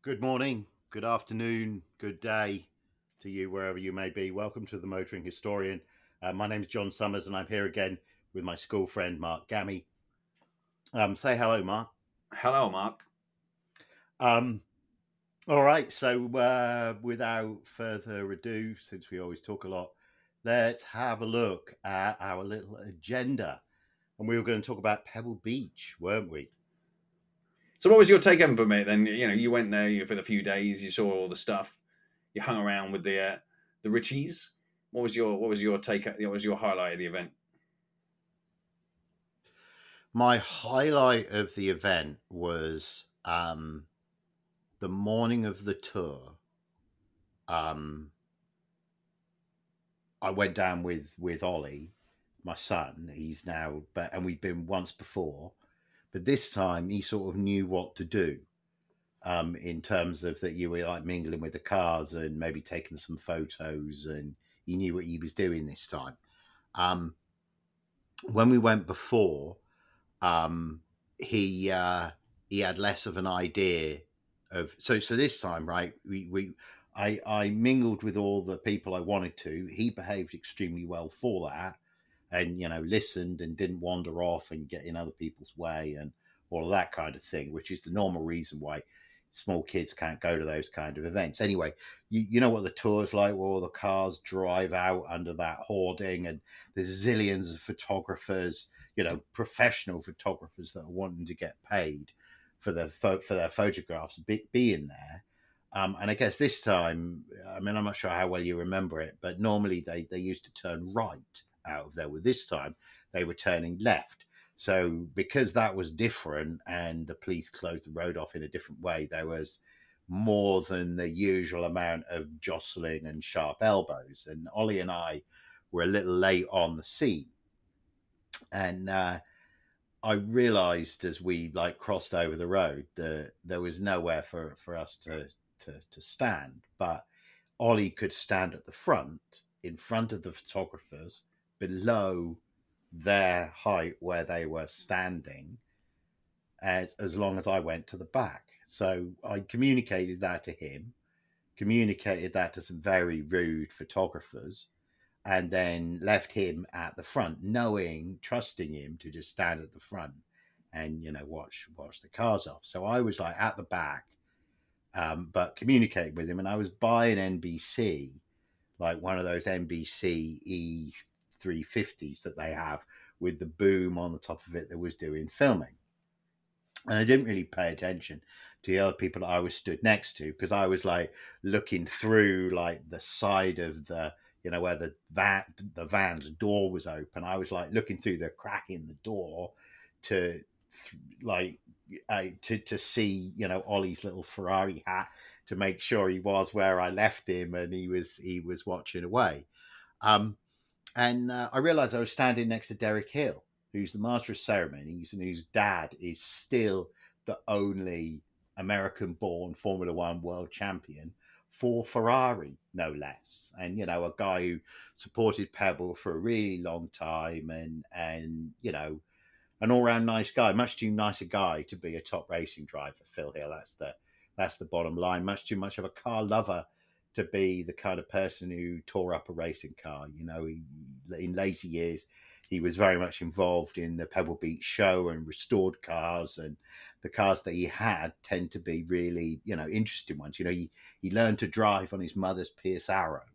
Good morning, good afternoon, good day to you, wherever you may be. Welcome to the Motoring Historian. Uh, my name is John Summers, and I'm here again with my school friend Mark Gammy. Um, say hello, Mark. Hello, Mark. Um, all right, so uh, without further ado, since we always talk a lot, let's have a look at our little agenda. And we were going to talk about Pebble Beach, weren't we? So, what was your take home from it? Then you know, you went there for a few days. You saw all the stuff. You hung around with the uh, the Richies. What was your What was your take? What was your highlight of the event? My highlight of the event was um, the morning of the tour. Um, I went down with with Ollie, my son. He's now, but and we've been once before, but this time he sort of knew what to do. Um, in terms of that, you were like mingling with the cars and maybe taking some photos, and he knew what he was doing this time. Um, when we went before, um, he uh, he had less of an idea of so so this time, right? We we I I mingled with all the people I wanted to. He behaved extremely well for that, and you know listened and didn't wander off and get in other people's way and all of that kind of thing, which is the normal reason why small kids can't go to those kind of events. Anyway, you, you know what the tour's like, where all the cars drive out under that hoarding, and there's zillions of photographers, you know, professional photographers that are wanting to get paid for their for their photographs be, being there. Um, and I guess this time, I mean, I'm not sure how well you remember it, but normally they, they used to turn right out of there. With this time, they were turning left. So because that was different and the police closed the road off in a different way, there was more than the usual amount of jostling and sharp elbows. And Ollie and I were a little late on the scene. And uh, I realized as we like crossed over the road that there was nowhere for, for us to, to, to stand. But Ollie could stand at the front, in front of the photographers, below their height where they were standing as, as long as I went to the back. So I communicated that to him, communicated that to some very rude photographers, and then left him at the front, knowing, trusting him to just stand at the front and you know watch watch the cars off. So I was like at the back, um, but communicating with him, and I was by an NBC, like one of those NBC E 350s that they have with the boom on the top of it that was doing filming. And I didn't really pay attention to the other people I was stood next to because I was like looking through like the side of the you know where the van the van's door was open. I was like looking through the crack in the door to like uh, to to see you know Ollie's little Ferrari hat to make sure he was where I left him and he was he was watching away. Um, and uh, I realized I was standing next to Derek Hill, who's the master of ceremonies and whose dad is still the only American born Formula One world champion for Ferrari, no less. And, you know, a guy who supported Pebble for a really long time and, and you know, an all round nice guy, much too nice a guy to be a top racing driver, Phil Hill. That's the, that's the bottom line. Much too much of a car lover to be the kind of person who tore up a racing car. You know, he, in later years, he was very much involved in the Pebble Beach show and restored cars, and the cars that he had tend to be really, you know, interesting ones. You know, he he learned to drive on his mother's Pierce Arrow.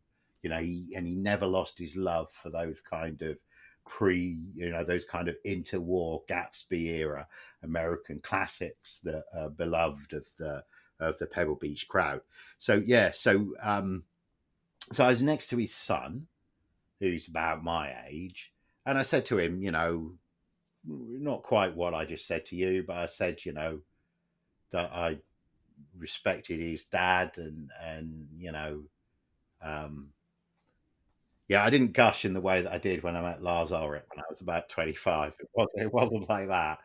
You know, he and he never lost his love for those kind of pre, you know, those kind of interwar Gatsby era American classics that are beloved of the of the Pebble Beach crowd. So yeah, so um, so I was next to his son, who's about my age, and I said to him, you know, not quite what I just said to you, but I said, you know, that I respected his dad and and you know, um, yeah, I didn't gush in the way that I did when I met Lars Ulrich when I was about twenty five. It was it wasn't like that.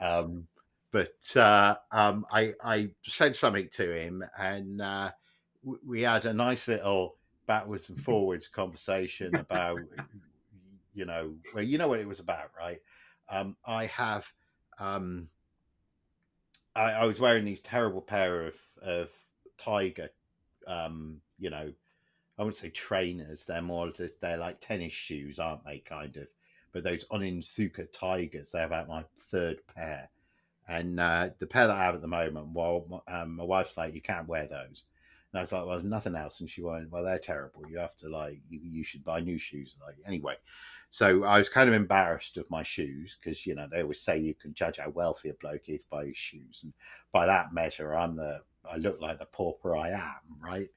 Um, but uh, um, I, I said something to him, and uh, we had a nice little backwards and forwards conversation about, you know, well, you know what it was about, right? Um, I have, um, I, I, was wearing these terrible pair of, of Tiger, um, you know, I wouldn't say trainers. They're more just they're like tennis shoes, aren't they? Kind of. But those Onitsuka Tigers, they're about my third pair. And uh, the pair that I have at the moment, well, um, my wife's like, you can't wear those. And I was like, well, there's nothing else. And she went, well, they're terrible. You have to like, you, you should buy new shoes. Like, anyway, so I was kind of embarrassed of my shoes because you know they always say you can judge how wealthy a bloke is by his shoes, and by that measure, I'm the I look like the pauper I am, right?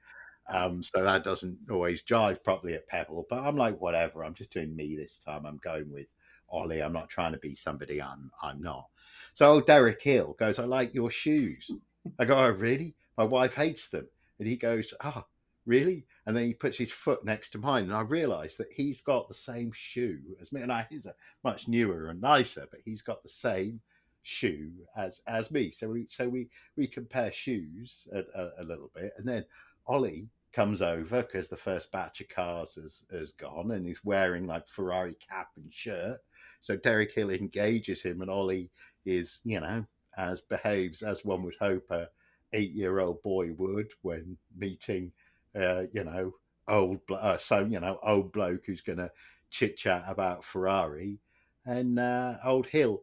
Um, so that doesn't always jive properly at Pebble, but I'm like, whatever. I'm just doing me this time. I'm going with Ollie. I'm not trying to be somebody I'm I'm not. So old Derek Hill goes, I like your shoes. I go, oh really? My wife hates them, and he goes, ah, oh, really? And then he puts his foot next to mine, and I realise that he's got the same shoe as me. And I, his are much newer and nicer, but he's got the same shoe as as me. So we so we we compare shoes a, a, a little bit, and then Ollie comes over because the first batch of cars has, has gone and he's wearing like Ferrari cap and shirt. So Derek Hill engages him and Ollie is, you know, as behaves as one would hope a eight year old boy would when meeting, uh, you know, old, uh, so, you know, old bloke who's going to chit chat about Ferrari. And uh, old Hill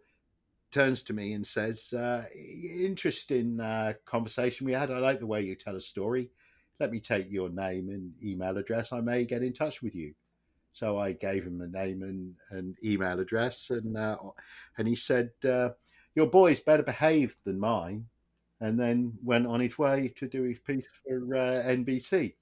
turns to me and says, uh, interesting uh, conversation we had. I like the way you tell a story let me take your name and email address. I may get in touch with you. So I gave him a name and an email address, and uh, and he said, uh, "Your boy's better behaved than mine," and then went on his way to do his piece for uh, NBC.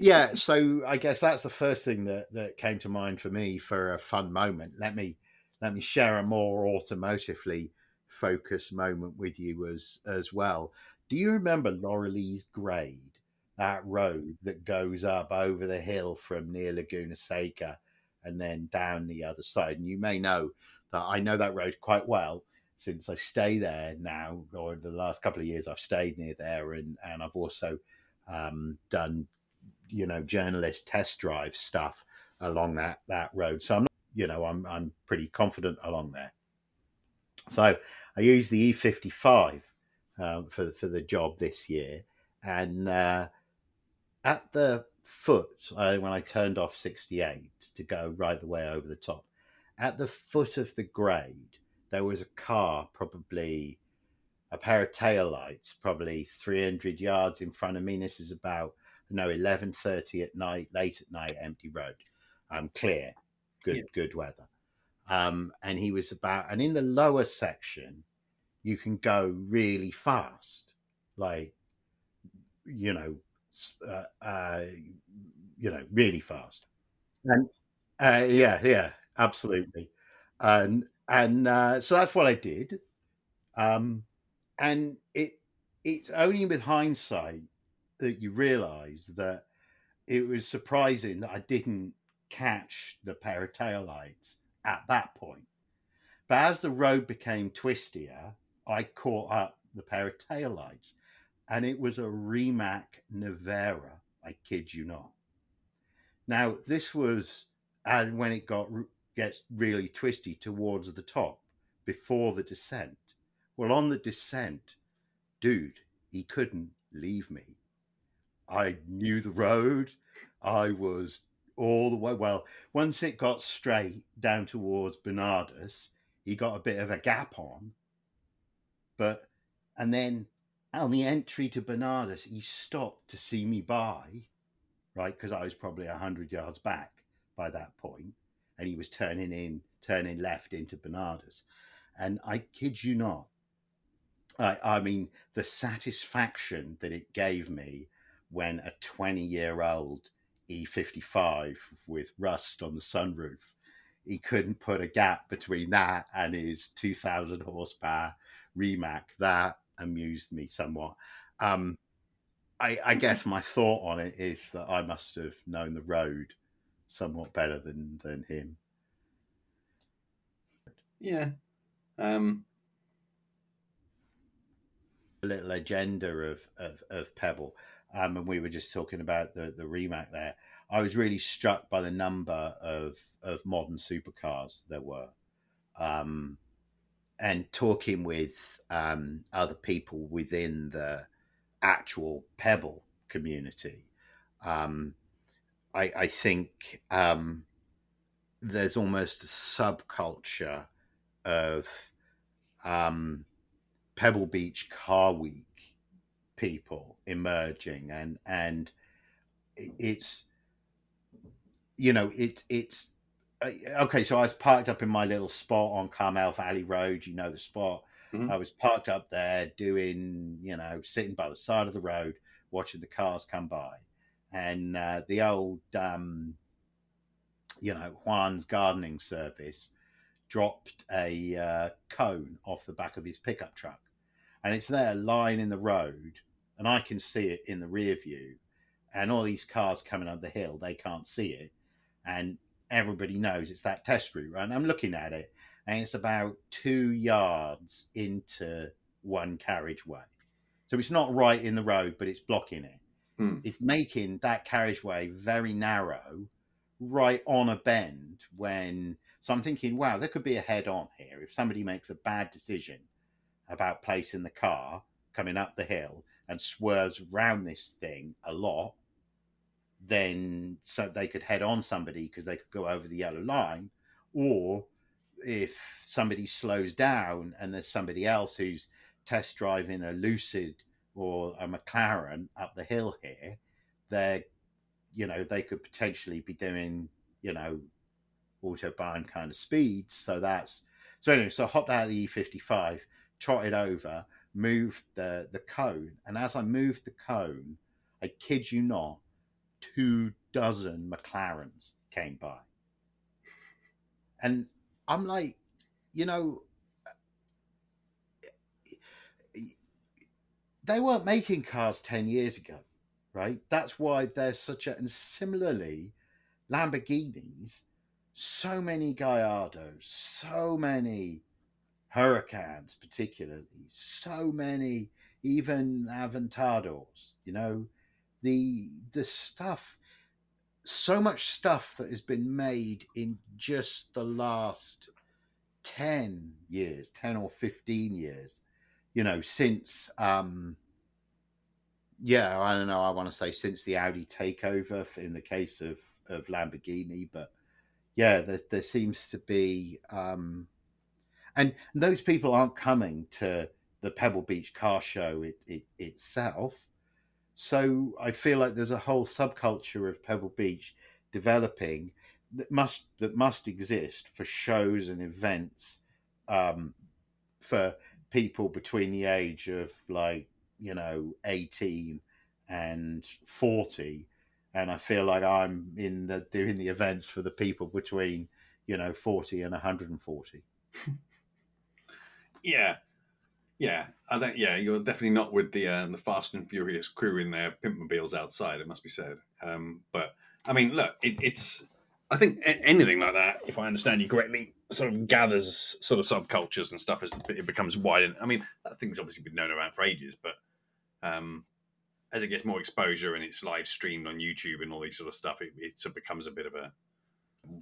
Yeah, so I guess that's the first thing that that came to mind for me for a fun moment. Let me let me share a more automotively focused moment with you as as well. Do you remember Laureles Grade, that road that goes up over the hill from near Laguna Seca and then down the other side? And you may know that I know that road quite well since I stay there now, or the last couple of years I've stayed near there, and and I've also um, done you know journalist test drive stuff along that that road. So I'm not, you know I'm I'm pretty confident along there. So I use the E55 um, for for the job this year, and uh, at the foot uh, when I turned off 68 to go right the way over the top, at the foot of the grade there was a car, probably a pair of tail lights, probably 300 yards in front of me. This is about no 11:30 at night, late at night, empty road, um, clear, good yeah. good weather. Um, and he was about, and in the lower section, you can go really fast, like you know, uh, uh, you know, really fast. And uh, yeah, yeah, absolutely. And and uh, so that's what I did. Um, and it it's only with hindsight that you realise that it was surprising that I didn't catch the pair of taillights at that point. But as the road became twistier, I caught up the pair of taillights, and it was a Rimac Nevera. I kid you not. Now this was and when it got gets really twisty towards the top before the descent. Well, on the descent, dude, he couldn't leave me. I knew the road. I was all the way. Well, once it got straight down towards Bernardus, he got a bit of a gap on, but and then on the entry to Bernardus, he stopped to see me by, right? Because I was probably hundred yards back by that point, and he was turning in, turning left into Bernardus, and I kid you not, I, I mean the satisfaction that it gave me when a twenty-year-old E55 with rust on the sunroof, he couldn't put a gap between that and his 2,000 horsepower Rimac. That amused me somewhat. Um, I, I, guess my thought on it is that I must have known the road somewhat better than than him. Yeah. Um... A little agenda of, of, of Pebble. Um, and we were just talking about the, the Rimac there. I was really struck by the number of, of modern supercars there were. Um, and talking with um, other people within the actual Pebble community, um, I, I think um, there's almost a subculture of um, Pebble Beach Car Week people emerging, and and it's you know it it's okay. So I was parked up in my little spot on Carmel Valley Road. You know the spot. Mhm. I was parked up there doing you know sitting by the side of the road watching the cars come by, and uh, the old um, you know Juan's gardening service dropped a uh, cone off the back of his pickup truck, and it's there lying in the road, and I can see it in the rear view, and all these cars coming up the hill, they can't see it, and everybody knows it's that test route, right? And I'm looking at it, and it's about two yards into one carriageway, so it's not right in the road, but it's blocking it. Hmm. It's making that carriageway very narrow, right on a bend when so I'm thinking, wow, there could be a head on here. If somebody makes a bad decision about placing the car coming up the hill and swerves around this thing a lot, then so they could head on somebody because they could go over the yellow line. Or if somebody slows down and there's somebody else who's test driving a Lucid or a McLaren up the hill here, they're, you know, they could potentially be doing, you know, autobahn kind of speeds. So that's so anyway. So I hopped out of the E55, trotted over, moved the the cone, and as I moved the cone, I kid you not, two dozen McLarens came by, and I'm like, you know. They weren't making cars 10 years ago, right? That's why there's such a, and similarly, Lamborghinis, so many Gallardos, so many Huracans, particularly, so many even Aventadors. You know, the the stuff, so much stuff that has been made in just the last ten years, ten or fifteen years. You know, since um, yeah, I don't know. I want to say since the Audi takeover in the case of of Lamborghini, but yeah, there, there seems to be, um, and those people aren't coming to the Pebble Beach car show it, it, itself. So I feel like there's a whole subculture of Pebble Beach developing that must that must exist for shows and events um, for people between the age of like you know 18 and 40 and I feel like I'm in the doing the events for the people between you know 40 and 140. Yeah, yeah. I think yeah, you're definitely not with the uh, the Fast and Furious crew in their pimpmobiles outside. It must be said. Um, but I mean, look, it, it's. I think anything like that, if I understand you correctly, sort of gathers sort of subcultures and stuff as it becomes wide. I mean, that thing's obviously been known around for ages, but um, as it gets more exposure and it's live streamed on YouTube and all these sort of stuff, it, it sort of becomes a bit of a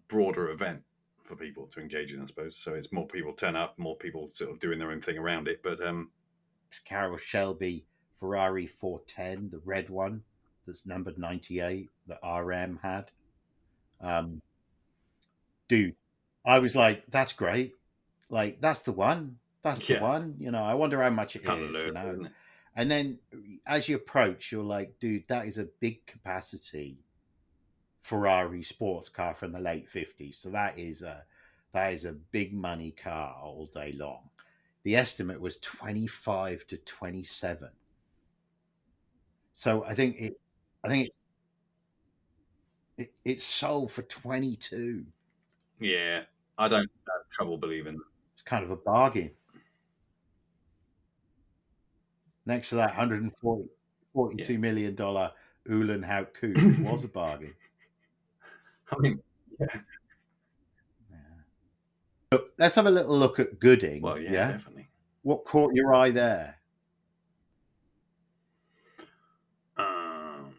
broader event for people to engage in, I suppose. So it's more people turn up, more people sort of doing their own thing around it. But um, It's Carroll Shelby Ferrari 410, the red one that's numbered 98 that RM had. Um, dude, I was like, that's great. Like, that's the one. That's the Yeah. one. You know, I wonder how much it it's is, low, you know. And then as you approach, you're like, dude, that is a big capacity Ferrari sports car from the late 50s. So that is a that is a big money car all day long. The estimate was 25 to 27. So I think it I think it, it it's sold for 22. Yeah, I don't have trouble believing. It's kind of a bargain. Next to that 140 42 million dollar Uhlenhaut coupe was a bargain. I mean, yeah, Yeah. But let's have a little look at Gooding. well, yeah, yeah? definitely. What caught your eye there? Um,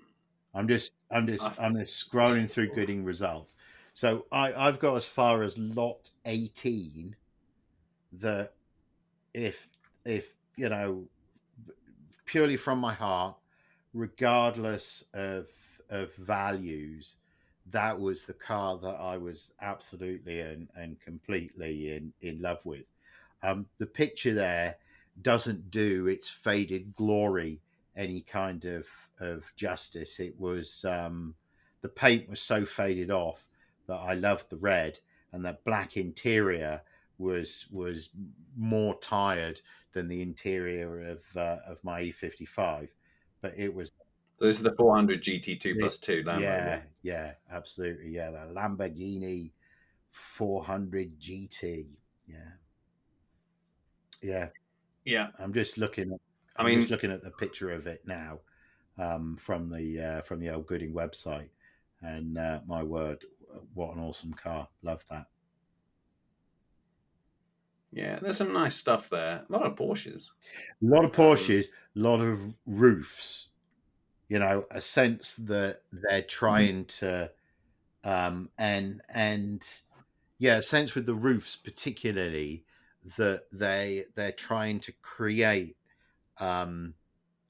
I'm just, I'm just, I- I'm just scrolling through Gooding results. So I, I've got as far as lot 18 that if if you know purely from my heart, regardless of of values, that was the car that I was absolutely and, and completely in, in love with. Um, the picture there doesn't do its faded glory any kind of of justice. It was um, the paint was so faded off that I loved the red, and that black interior was was more tired than the interior of uh, of my E55. But it was this is the 400 GT2 plus two Lambo. Yeah, yeah, absolutely. Yeah, the Lamborghini 400 GT. Yeah, yeah, yeah. I'm just looking. I'm I mean, just looking at the picture of it now um, from the uh, from the old Gooding website, and uh, my word, what an awesome car! Love that. Yeah, there's some nice stuff there. A lot of Porsches. A lot of Porsches. A lot of Rufs you know a sense that they're mm-hmm. trying to um and and yeah a sense with the Rufs particularly that they they're trying to create um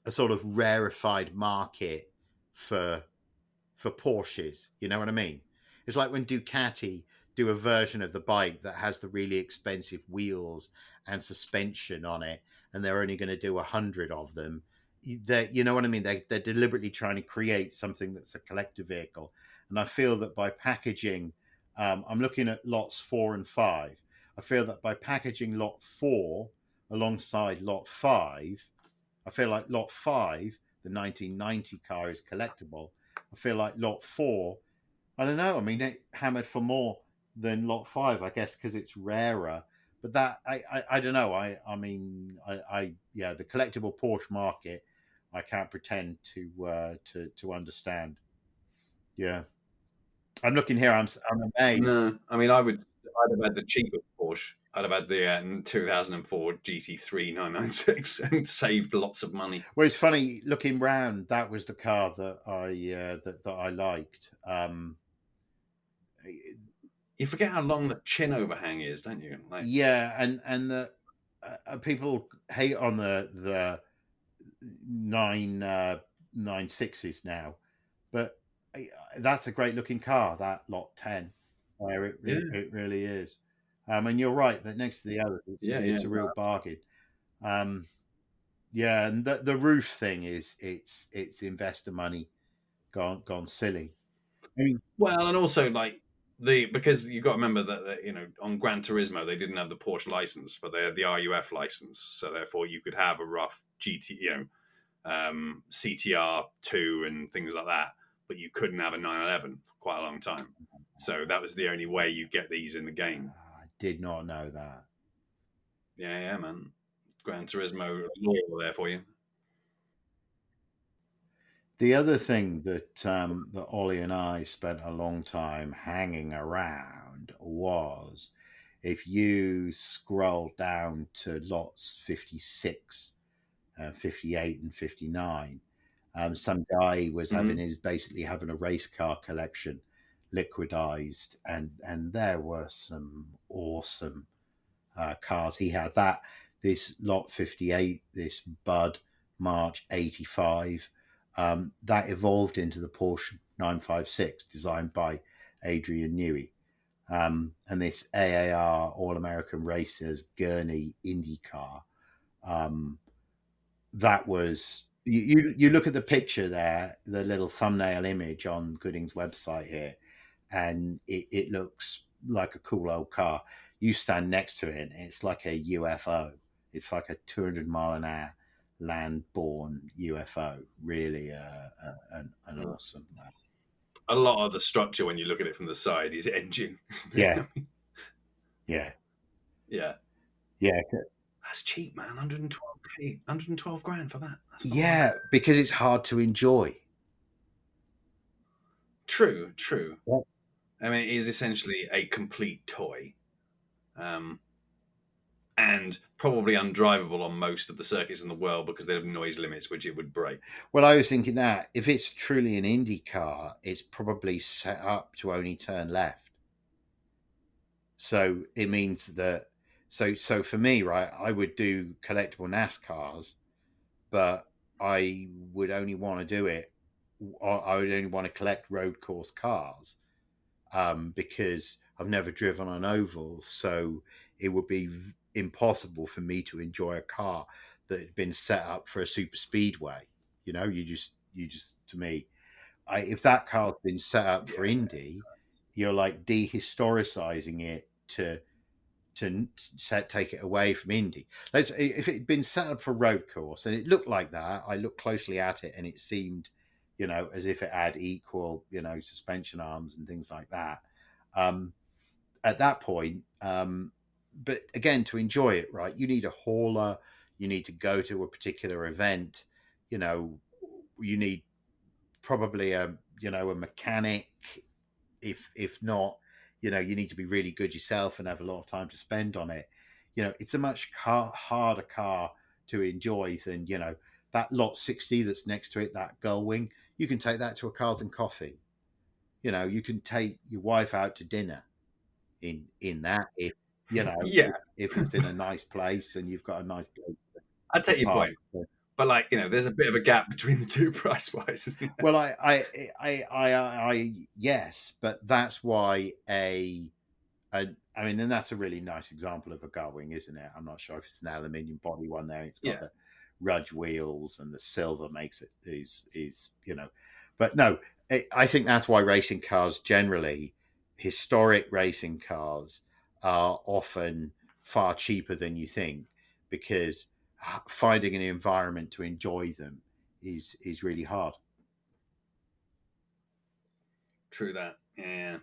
a sort of rarefied market for for Porsches you know what I mean it's like when Ducati do a version of the bike that has the really expensive wheels and suspension on it and they're only going to do a hundred of them that you know what I mean. They they're deliberately trying to create something that's a collector vehicle, and I feel that by packaging, um, I'm looking at lots four and five. I feel that by packaging lot four alongside lot five, I feel like lot five, the 1990 car, is collectible. I feel like lot four, I don't know. I mean, it hammered for more than lot five, I guess, because it's rarer but that I, I, I don't know. I I mean I, I yeah the collectible Porsche market I can't pretend to uh, to to understand. Yeah, I'm looking here. I'm I'm amazed. No, I mean I would I'd have had the cheapest Porsche. I'd have had the uh, 2004 GT3 996 and saved lots of money. Well, it's funny looking round. That was the car that I uh, that that I liked. Um, you forget how long the chin overhang is, don't you? Like, yeah, and and the uh, people hate on the the nine uh, nine sixes now, but uh, that's a great looking car. That lot ten, where it yeah. it, it, really is. Um, and you're right that next to the others, it's, yeah, it's yeah, a real bargain. Um, yeah, and the the Ruf thing is it's it's investor money gone gone silly. I mean, well, and also like the because you got to remember that, that, you know on Gran Turismo they didn't have the Porsche license, but they had the RUF license, so therefore you could have a Ruf GT, you know, um, CTR two and things like that, but you couldn't have a 911 for quite a long time. So that was the only way you get these in the game. Ah, I did not know that. Yeah, yeah, man. Gran Turismo loyal there for you. The other thing that um, that Ollie and I spent a long time hanging around was if you scroll down to lots 56, uh, 58, and 59, um, some guy was mm-hmm. having his basically having a race car collection liquidized, and and there were some awesome uh, cars. He had that this lot 58, this Bud March 85 um, that evolved into the Porsche 956, designed by Adrian Newey. Um, and this AAR All American Racers Gurney IndyCar. Um, that was you, you, you. look at the picture there, the little thumbnail image on Gooding's website here, and it, it looks like a cool old car. You stand next to it, it's like a UFO. It's like a 200 mile an hour land-born UFO. Really, uh, uh, an, an awesome. Uh, a lot of the structure, when you look at it from the side, is engine. yeah, yeah, yeah, yeah. That's cheap, man. 112k, 112 grand for that. Yeah, bad. because it's hard to enjoy. True, true. Yeah. I mean, it is essentially a complete toy. Um, and probably undrivable on most of the circuits in the world because they have noise limits which it would break. Well, I was thinking that if it's truly an Indy car, it's probably set up to only turn left. So it means that So so for me, right, I would do collectible NASCARs, but I would only want to do it. I would only want to collect road course cars um, because I've never driven on ovals, so it would be impossible for me to enjoy a car that had been set up for a super speedway. You know, you just you just to me, I, if that car's been set up for Yeah. Indy, you're like dehistoricizing it to to set, take it away from Indy. Let's if it had been set up for road course and it looked like that. I looked closely at it and it seemed, you know, as if it had equal, you know, suspension arms and things like that. Um, at that point, um, but again, to enjoy it, right, you need a hauler. You need to go to a particular event. You know, you need probably a you know a mechanic. If if not, you know, you need to be really good yourself and have a lot of time to spend on it. You know, it's a much car, harder car to enjoy than you know that lot 60 that's next to it that gull wing you can take that to a cars and coffee you know you can take your wife out to dinner in in that if you know Yeah, if it's in a nice place and you've got a nice place I take your park. point, but like you know, there's a bit of a gap between the two price wise. well I, I i i i i yes but that's why a a I mean, and that's a really nice example of a gull wing, isn't it? I'm not sure if it's an aluminium body one there. It's got Yeah. the Rudge wheels and the silver makes it is is you know, but no, I I think that's why racing cars generally, historic racing cars, are often far cheaper than you think because finding an environment to enjoy them is is really hard. True that. Yeah.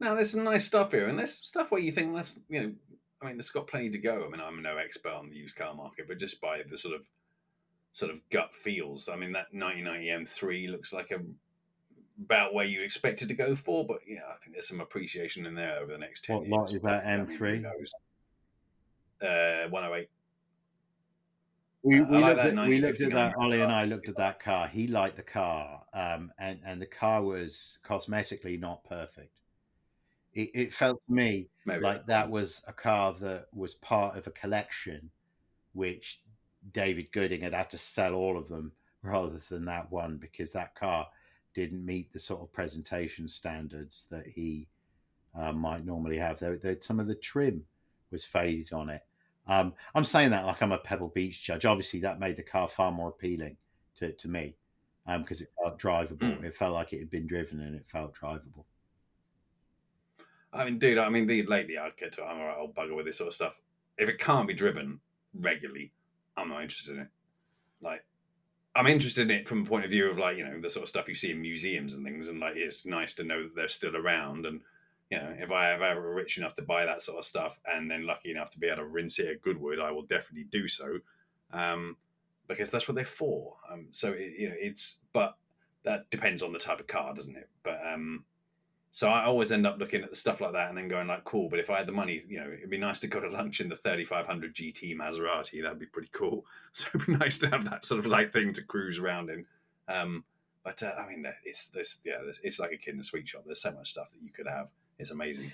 Now there's some nice stuff here, and there's stuff where you think that's you know, I mean, it's got plenty to go. I mean, I'm no expert on the used car market, but just by the sort of sort of gut feels, I mean, that 1990 M3 looks like a about where you expect it to go for, but yeah, I think there's some appreciation in there over the next ten What years. lot is that I mean, who M3? Uh, 108. We, we, like looked at, we looked at that. Ollie and I looked at that car. He liked the car, um, and and the car was cosmetically not perfect. It, it felt to me Maybe like that was a car that was part of a collection, which David Gooding had had to sell all of them rather than that one because that car didn't meet the sort of presentation standards that he uh, might normally have. There, there, some of the trim was faded on it. Um, I'm saying that like I'm a Pebble Beach judge. Obviously, that made the car far more appealing to, to me because it felt drivable. Mm. It felt like it had been driven and it felt drivable. I mean, dude, I mean, the, lately I get to, I'm a right old bugger with this sort of stuff. If it can't be driven regularly, I'm not interested in it. Like, I'm interested in it from a point of view of like, you know, the sort of stuff you see in museums and things. And like, it's nice to know that they're still around. And, you know, if I ever rich enough to buy that sort of stuff and then lucky enough to be able to rinse it at Goodwood, I will definitely do so. Um, because that's what they're for. Um, so, it, you know, it's, but that depends on the type of car, doesn't it? But, um, so I always end up looking at the stuff like that and then going like, cool. But if I had the money, you know, it'd be nice to go to lunch in the 3500 GT Maserati. That'd be pretty cool. So it'd be nice to have that sort of like thing to cruise around in. Um, but uh, I mean, it's this, yeah, it's like a kid in a sweet shop. There's so much stuff that you could have. It's amazing.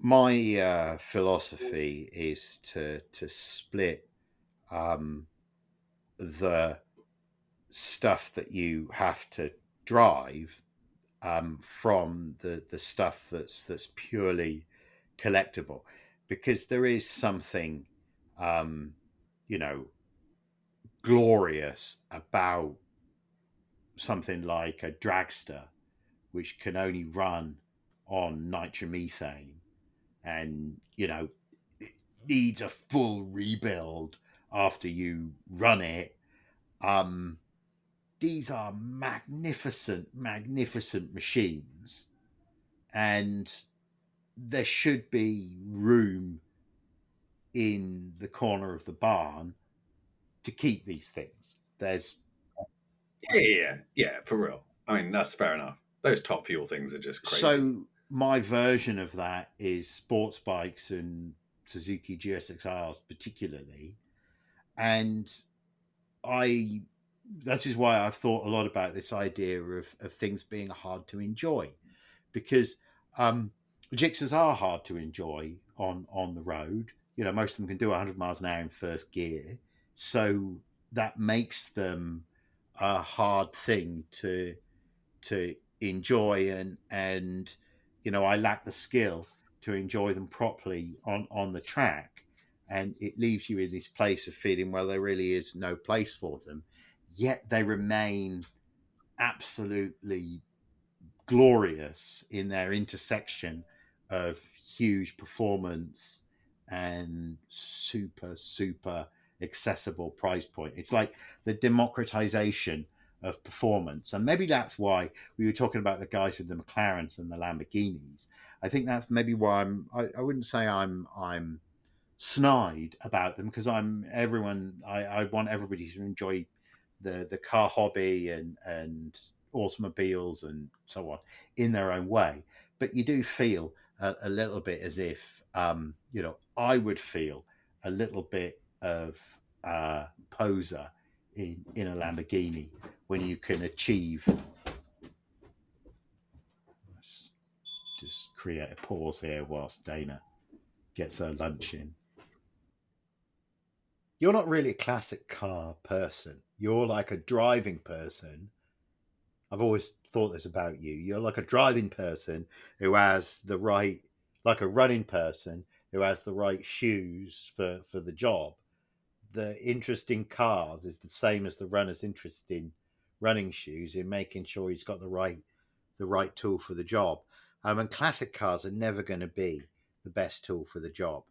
My uh, philosophy is to to split um, the stuff that you have to drive um, from the the stuff that's that's purely collectible, because there is something, um, you know, glorious about something like a dragster, which can only run on nitromethane, and you know, it needs a full rebuild after you run it. Um, these are magnificent, magnificent machines, and there should be room in the corner of the barn to keep these things. There's Yeah, yeah, yeah, for real. I mean, that's fair enough. Those top fuel things are just crazy. so my version of that is sports bikes and Suzuki GSXRs particularly, and I that is why I've thought a lot about this idea of, of things being hard to enjoy because um, are hard to enjoy on, on the road. You know, most of them can do 100 miles an hour in first gear. So that makes them a hard thing to to enjoy and and you know I lack the skill to enjoy them properly on on the track. And it leaves you in this place of feeling well there really is no place for them yet they remain absolutely glorious in their intersection of huge performance and super super accessible price point. It's like the democratization of performance. And maybe that's why we were talking about the guys with the McLarens and the Lamborghinis. I think that's maybe why I'm I, I wouldn't say I'm I'm snide about them because I'm everyone I, I want everybody to enjoy the the car hobby and and automobiles and so on in their own way. But you do feel a, a little bit as if um, you know I would feel a little bit of poser in, in a Lamborghini when you can achieve. Let's just create a pause here whilst Dana gets her lunch in. You're not really a classic car person. You're like a driving person. I've always thought this about you. You're like a driving person who has the right, like a running person who has the right shoes for, for the job the interest in cars is the same as the runner's interest in running shoes in making sure he's got the right the right tool for the job. Um, and classic cars are never going to be the best tool for the job.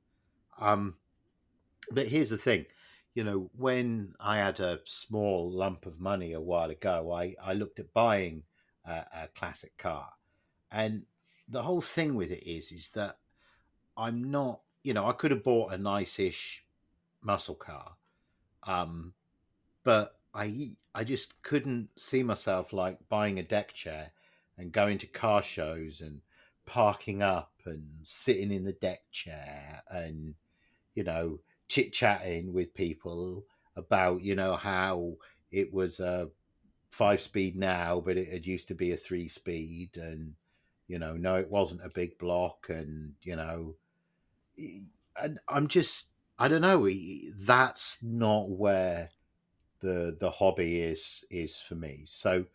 Um, but here's the thing, you know, when I had a small lump of money a while ago, I, I looked at buying a, a classic car, and the whole thing with it is is that I'm not, you know, I could have bought a nice-ish muscle car. Um, but I I just couldn't see myself like buying a deck chair and going to car shows and parking up and sitting in the deck chair and you know chit chatting with people about you know how it was a five speed now but it, it used to be a three speed and you know no it wasn't a big block and you know and i'm just I don't know. That's not where the the hobby is is for me. So,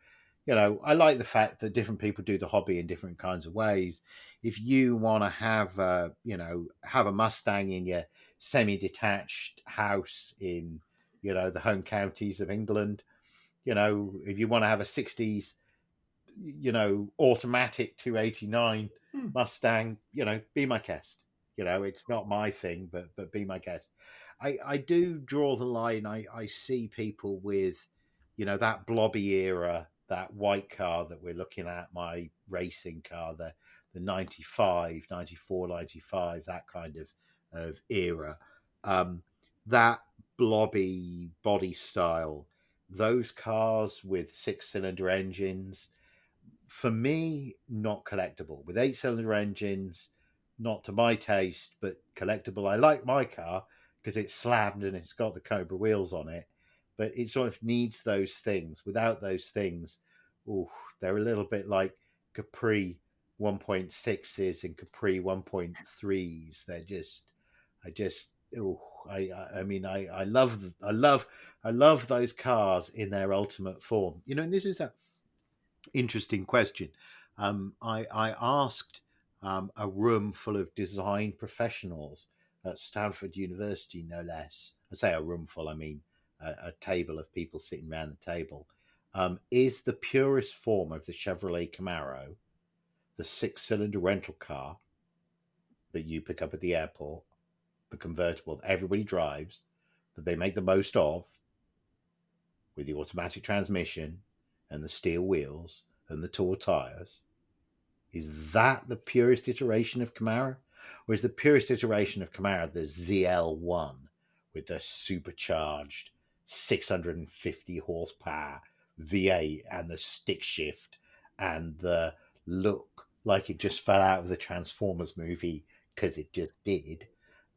you know, I like the fact that different people do the hobby in different kinds of ways. If you want to have, a, you know, have a Mustang in your semi-detached house in, you know, the home counties of England, you know, if you want to have a '60s, you know, automatic 289 hmm. Mustang, you know, be my guest. You know, it's not my thing, but but be my guest. I I do draw the line. I I see people with, you know, that blobby era, that white car that we're looking at, my racing car, the the 95, 94, 95, that kind of of era. Um, that blobby body style, those cars with six cylinder engines, for me, not collectible. With eight cylinder engines, not to my taste, but collectible. I like my car because it's slammed and it's got the Cobra wheels on it, but it sort of needs those things. Without those things, oh, they're a little bit like Capri 1.6s and Capri 1.3s. They're just, I just, oh, I, I mean, I, I love, I love, I love those cars in their ultimate form. You know, and this is a interesting question. Um, I, I asked um, a room full of design professionals at Stanford University, no less. I say a room full, I mean a, a table of people sitting around the table. Um, is the purest form of the Chevrolet Camaro, the six cylinder rental car that you pick up at the airport, the convertible that everybody drives, that they make the most of, with the automatic transmission and the steel wheels and the tall tires is that the purest iteration of Camaro? Or is the purest iteration of Camaro the ZL1 with the supercharged 650 horsepower V8 and the stick shift and the look like it just fell out of the Transformers movie because it just did,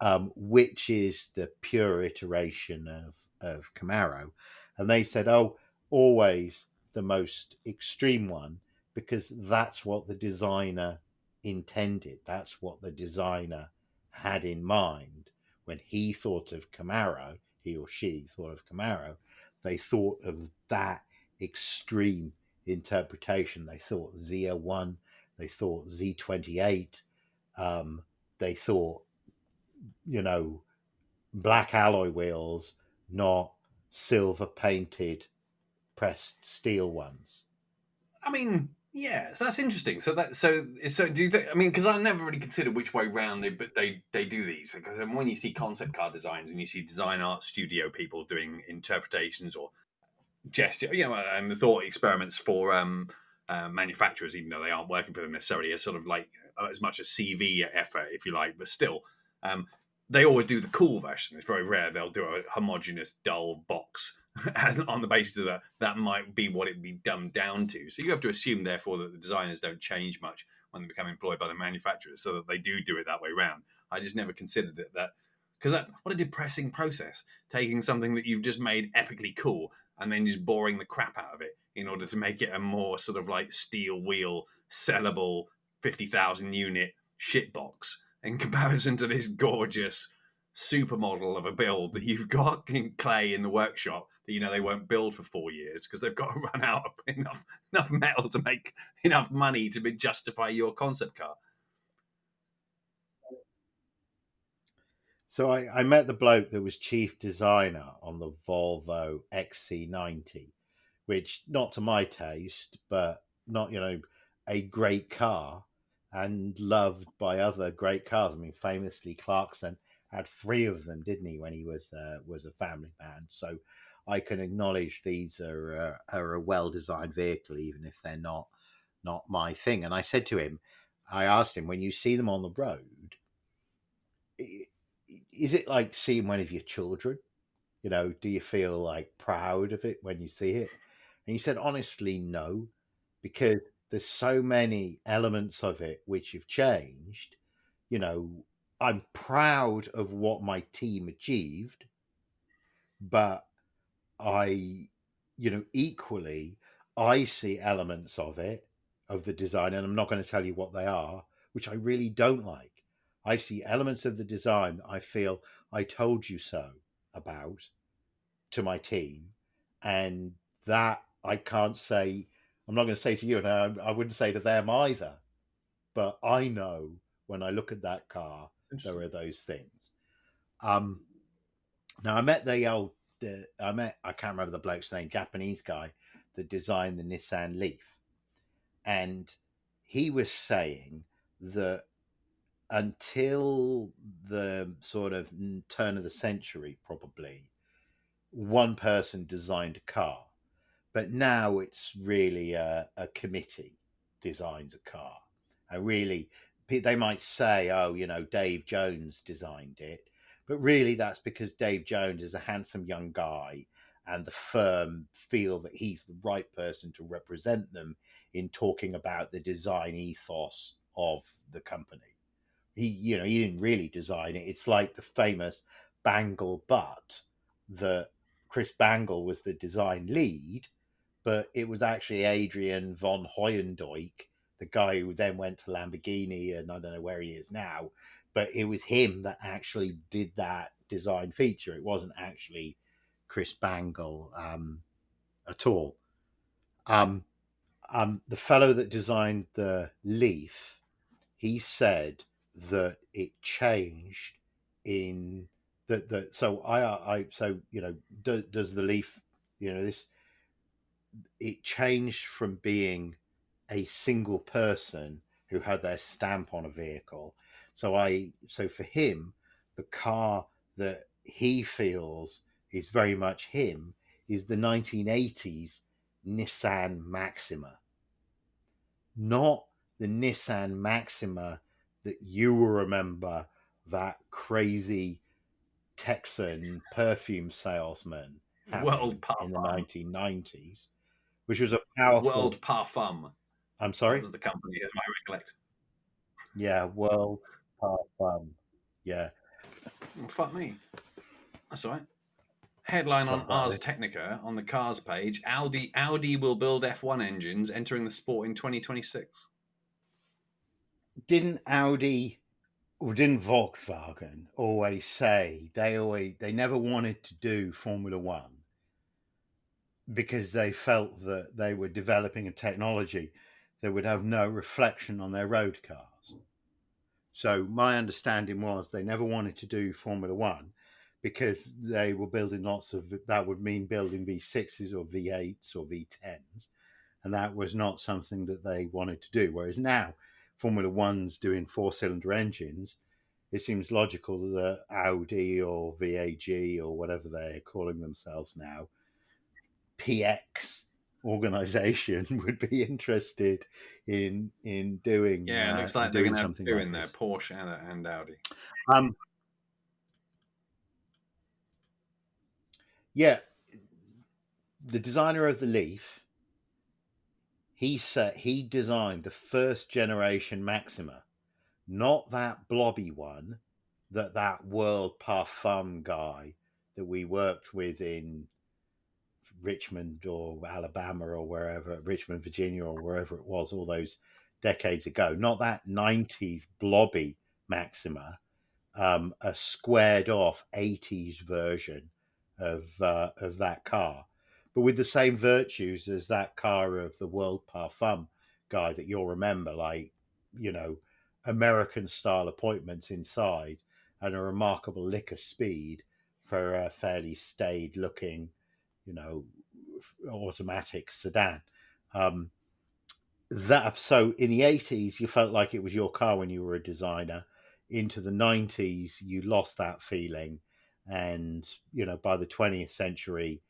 um, which is the pure iteration of, of Camaro. And they said, oh, always the most extreme one because that's what the designer intended. That's what the designer had in mind when he thought of Camaro, he or she thought of Camaro, they thought of that extreme interpretation. They thought Z01, they thought Z28, um, they thought, you know, black alloy wheels, not silver painted pressed steel ones. I mean, yeah, so that's interesting. So that so so do you think? I mean, because I never really considered which way round they but they they do these because when you see concept car designs and you see design art studio people doing interpretations or gesture, you know, and the thought experiments for um, uh, manufacturers, even though they aren't working for them necessarily, as sort of like uh, as much a CV effort, if you like, but still. Um, they always do the cool version. It's very rare they'll do a homogenous, dull box on the basis of that. That might be what it'd be dumbed down to. So you have to assume, therefore, that the designers don't change much when they become employed by the manufacturers, so that they do do it that way around. I just never considered it that because that what a depressing process taking something that you've just made epically cool and then just boring the crap out of it in order to make it a more sort of like steel wheel sellable 50,000 unit shitbox in comparison to this gorgeous supermodel of a build that you've got in clay in the workshop that you know they won't build for four years because they've got to run out of enough enough metal to make enough money to be, justify your concept car. So I, I met the bloke that was chief designer on the Volvo XC90, which not to my taste, but not you know a great car and loved by other great cars. I mean, famously, Clarkson had three of them, didn't he, when he was uh, was a family man? So I can acknowledge these are uh, are a well designed vehicle, even if they're not not my thing. And I said to him, I asked him, when you see them on the road, is it like seeing one of your children? You know, do you feel like proud of it when you see it? And he said, honestly, no, because there's so many elements of it which have changed. You know, I'm proud of what my team achieved, but I, you know, equally, I see elements of it, of the design, and I'm not going to tell you what they are, which I really don't like. I see elements of the design that I feel I told you so about to my team, and that I can't say I'm not going to say to you, and I, I wouldn't say to them either. But I know when I look at that car, there are those things. Um, now I met the old, the, I met I can't remember the bloke's name, Japanese guy that designed the Nissan Leaf, and he was saying that until the sort of turn of the century, probably one person designed a car but now it's really a, a committee designs a car. And really, they might say, oh, you know, Dave Jones designed it. But really, that's because Dave Jones is a handsome young guy and the firm feel that he's the right person to represent them in talking about the design ethos of the company. He, you know, he didn't really design it. It's like the famous Bangle butt that Chris Bangle was the design lead, but it was actually Adrian van Hooydonk, the guy who then went to Lamborghini and I don't know where he is now, but it was him that actually did that design feature. It wasn't actually Chris Bangle um, at all. Um, um, the fellow that designed the Leaf, he said that it changed in that. The, so I, I, so you know, do, does the Leaf, you know, this it changed from being a single person who had their stamp on a vehicle. So I so for him, the car that he feels is very much him is the 1980s Nissan Maxima. Not the Nissan Maxima that you will remember that crazy Texan perfume salesman World in the 1990s which was a powerful World Parfum. I'm sorry, that was the company, as I recollect. Yeah, World Parfum. Yeah. Well, fuck me. That's all right. Headline on Ars Technica on the cars page: Audi Audi will build F1 engines entering the sport in 2026. Didn't Audi didn't Volkswagen always say they always they never wanted to do Formula One because they felt that they were developing a technology that would have no reflection on their road cars. So my understanding was they never wanted to do Formula One because they were building lots of that would mean building V6s or V8s or V10s, and that was not something that they wanted to do. Whereas now Formula One's doing four cylinder engines, it seems logical that Audi or VAG or whatever they're calling themselves now, PX organization would be interested in in doing. Yeah, uh, looks like they're going to something doing like their Porsche and, and Audi. Um, yeah, the designer of the Leaf he said he designed the first generation Maxima, not that blobby one that that World Parfum guy that we worked with in Richmond or Alabama or wherever, Richmond, Virginia or wherever it was all those decades ago. Not that 90s blobby Maxima, um, a squared off 80s version of, uh, of that car but with the same virtues as that car of the World Parfum guy that you'll remember, like, you know, American style appointments inside and a remarkable lick of speed for a fairly staid looking, you know, automatic sedan. Um, that so in the 80s you felt like it was your car when you were a designer. Into the 90s you lost that feeling. And you know by the 20th century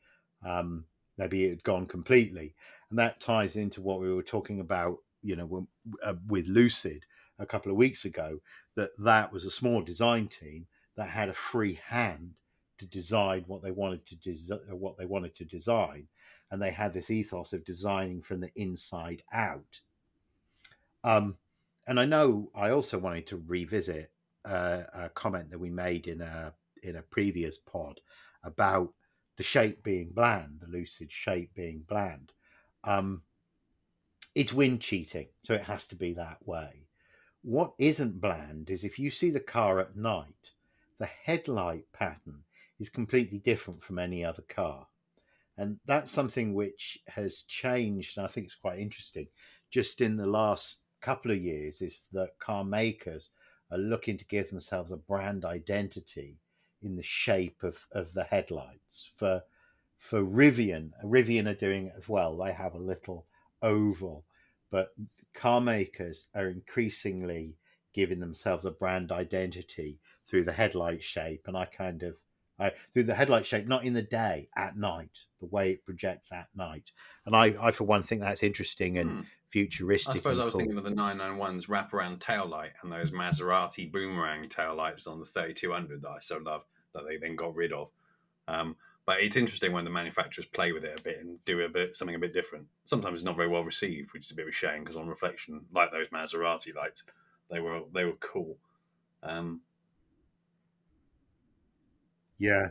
um, maybe it had gone completely. And that ties into what we were talking about you know when, uh, with lucid a couple of weeks ago that that was a small design team that had a free hand to design what they wanted to des- uh, what they wanted to design and they had this ethos of designing from the inside out um, and i know i also wanted to revisit uh, a comment that we made in a in a previous pod about the shape being bland, the lucid shape being bland. Um, it's wind cheating, so it has to be that way. What isn't bland is if you see the car at night, the headlight pattern is completely different from any other car. And that's something which has changed, and I think it's quite interesting. Just in the last couple of years, is that car makers are looking to give themselves a brand identity in the shape of, of the headlights. For for Rivian, Rivian are doing it as well. They have a little oval, but car makers are increasingly giving themselves a brand identity through the headlight shape. And I kind of I, through the headlight shape, not in the day, at night, the way it projects at night. And I, I for one, think that's interesting and hmm. futuristic. I suppose I was cool. thinking of the 991's wraparound tail light and those Maserati boomerang tail lights on the 3200 that I so love that they then got rid of. Um, but it's interesting when the manufacturers play with it a bit and do a bit something a bit different. Sometimes it's not very well received, which is a bit of a shame because on reflection, like those Maserati lights, they were they were cool. Um, yeah,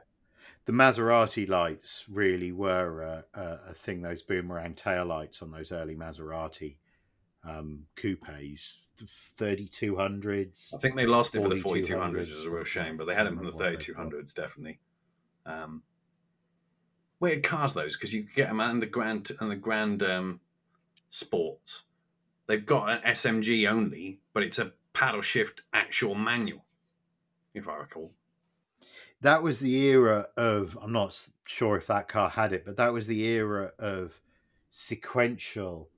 the Maserati lights really were a, a, a, thing. Those boomerang tail lights on those early Maserati um, coupes, thirty two hundreds. I think they lost it for the forty two hundreds. Is a real shame, but they had them in the thirty two hundreds definitely. Um, weird cars those because you get them and the grand and the grand um, sports. They've got an SMG only, but it's a paddle shift actual manual, if I recall. That was the era of. I'm not sure if that car had it, but that was the era of sequential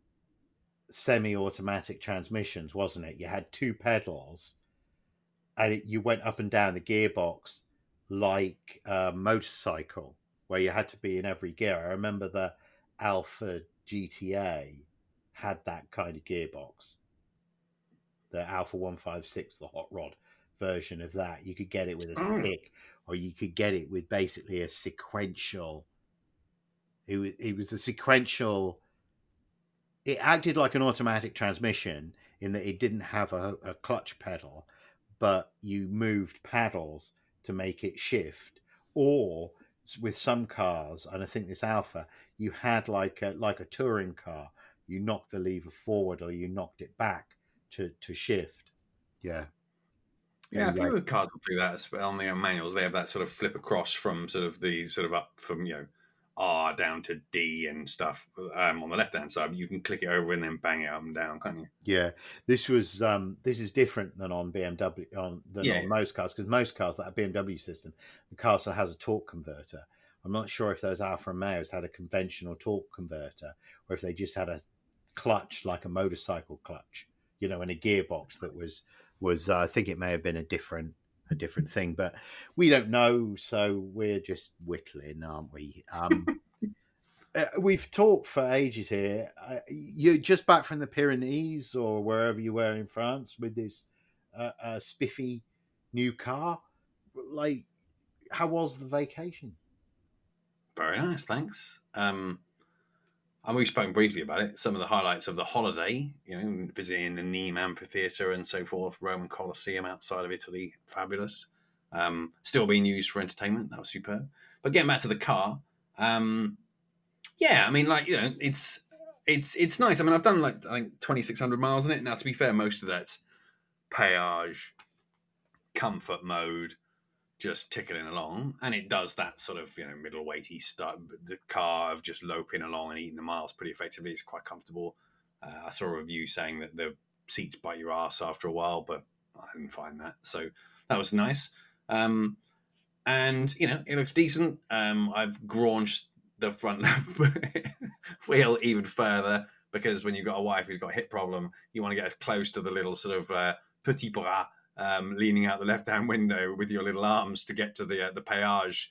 semi-automatic transmissions, wasn't it? You had two pedals, and it, you went up and down the gearbox like a motorcycle, where you had to be in every gear. I remember the Alfa GTA had that kind of gearbox. The Alfa 156, the hot rod version of that. You could get it with a mm. stick, or you could get it with basically a sequential. It was, it was a sequential it acted like an automatic transmission in that it didn't have a, a clutch pedal, but you moved paddles to make it shift. Or with some cars, and I think this Alfa, you had like a like a touring car. You knocked the lever forward or you knocked it back to to shift. Yeah, Yeah, a few of the cars will do that on the manuals. They have that sort of flip across from sort of the sort of up from you know R down to D and stuff um, on the left hand side. You can click it over and then bang it up and down, can't you? Yeah, this was um, this is different than on BMW on than yeah. on most cars because most cars that have BMW system, the car still has a torque converter. I'm not sure if those Alfa Romeos had a conventional torque converter or if they just had a clutch like a motorcycle clutch, you know, in a gearbox that was was uh, I think it may have been a different a different thing, but we don't know, so we're just whittling, aren't we? Um, uh, we've talked for ages here. Uh, you're just back from the Pyrenees or wherever you were in France with this uh, uh, spiffy new car. Like, how was the vacation? Very nice, thanks. Um, and we've spoken briefly about it. Some of the highlights of the holiday, you know, visiting the Nîmes amphitheatre and so forth, Roman Colosseum outside of Italy, fabulous. Um, still being used for entertainment, that was superb. But getting back to the car, um, yeah, I mean, like you know, it's it's it's nice. I mean, I've done like I think twenty six hundred miles in it. Now, to be fair, most of that's péage, comfort mode, just tickling along, and it does that sort of you know middle weighty stuff. The car of just loping along and eating the miles pretty effectively. It's quite comfortable. Uh, I saw a review saying that the seats bite your ass after a while, but I didn't find that, so that was nice. Um, and you know it looks decent. Um, I've graunched the front wheel even further because when you've got a wife who's got a hip problem, you want to get as close to the little sort of uh, petit bras um, leaning out the left-hand window with your little arms to get to the uh, the péage,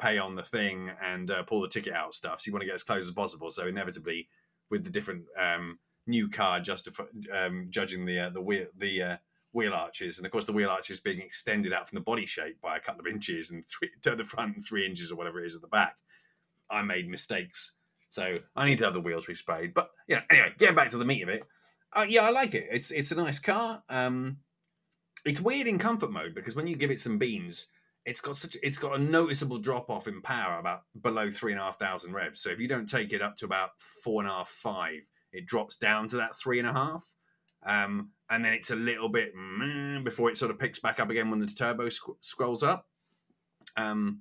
pay on the thing, and uh, pull the ticket out stuff. So you want to get as close as possible. So inevitably, with the different um, new car justify, um, judging the uh, the wheel the uh, wheel arches, and of course the wheel arches being extended out from the body shape by a couple of inches and three, to the front and three inches or whatever it is at the back. I made mistakes, so I need to have the wheels resprayed. But yeah, anyway, getting back to the meat of it, uh, yeah, I like it. It's it's a nice car. Um, it's weird in comfort mode because when you give it some beans, it's got such it's got a noticeable drop off in power about below three and a half thousand revs. So if you don't take it up to about four and a half, five, it drops down to that three and a half. Um, and then it's a little bit before it sort of picks back up again when the turbo sc- scrolls up. Um,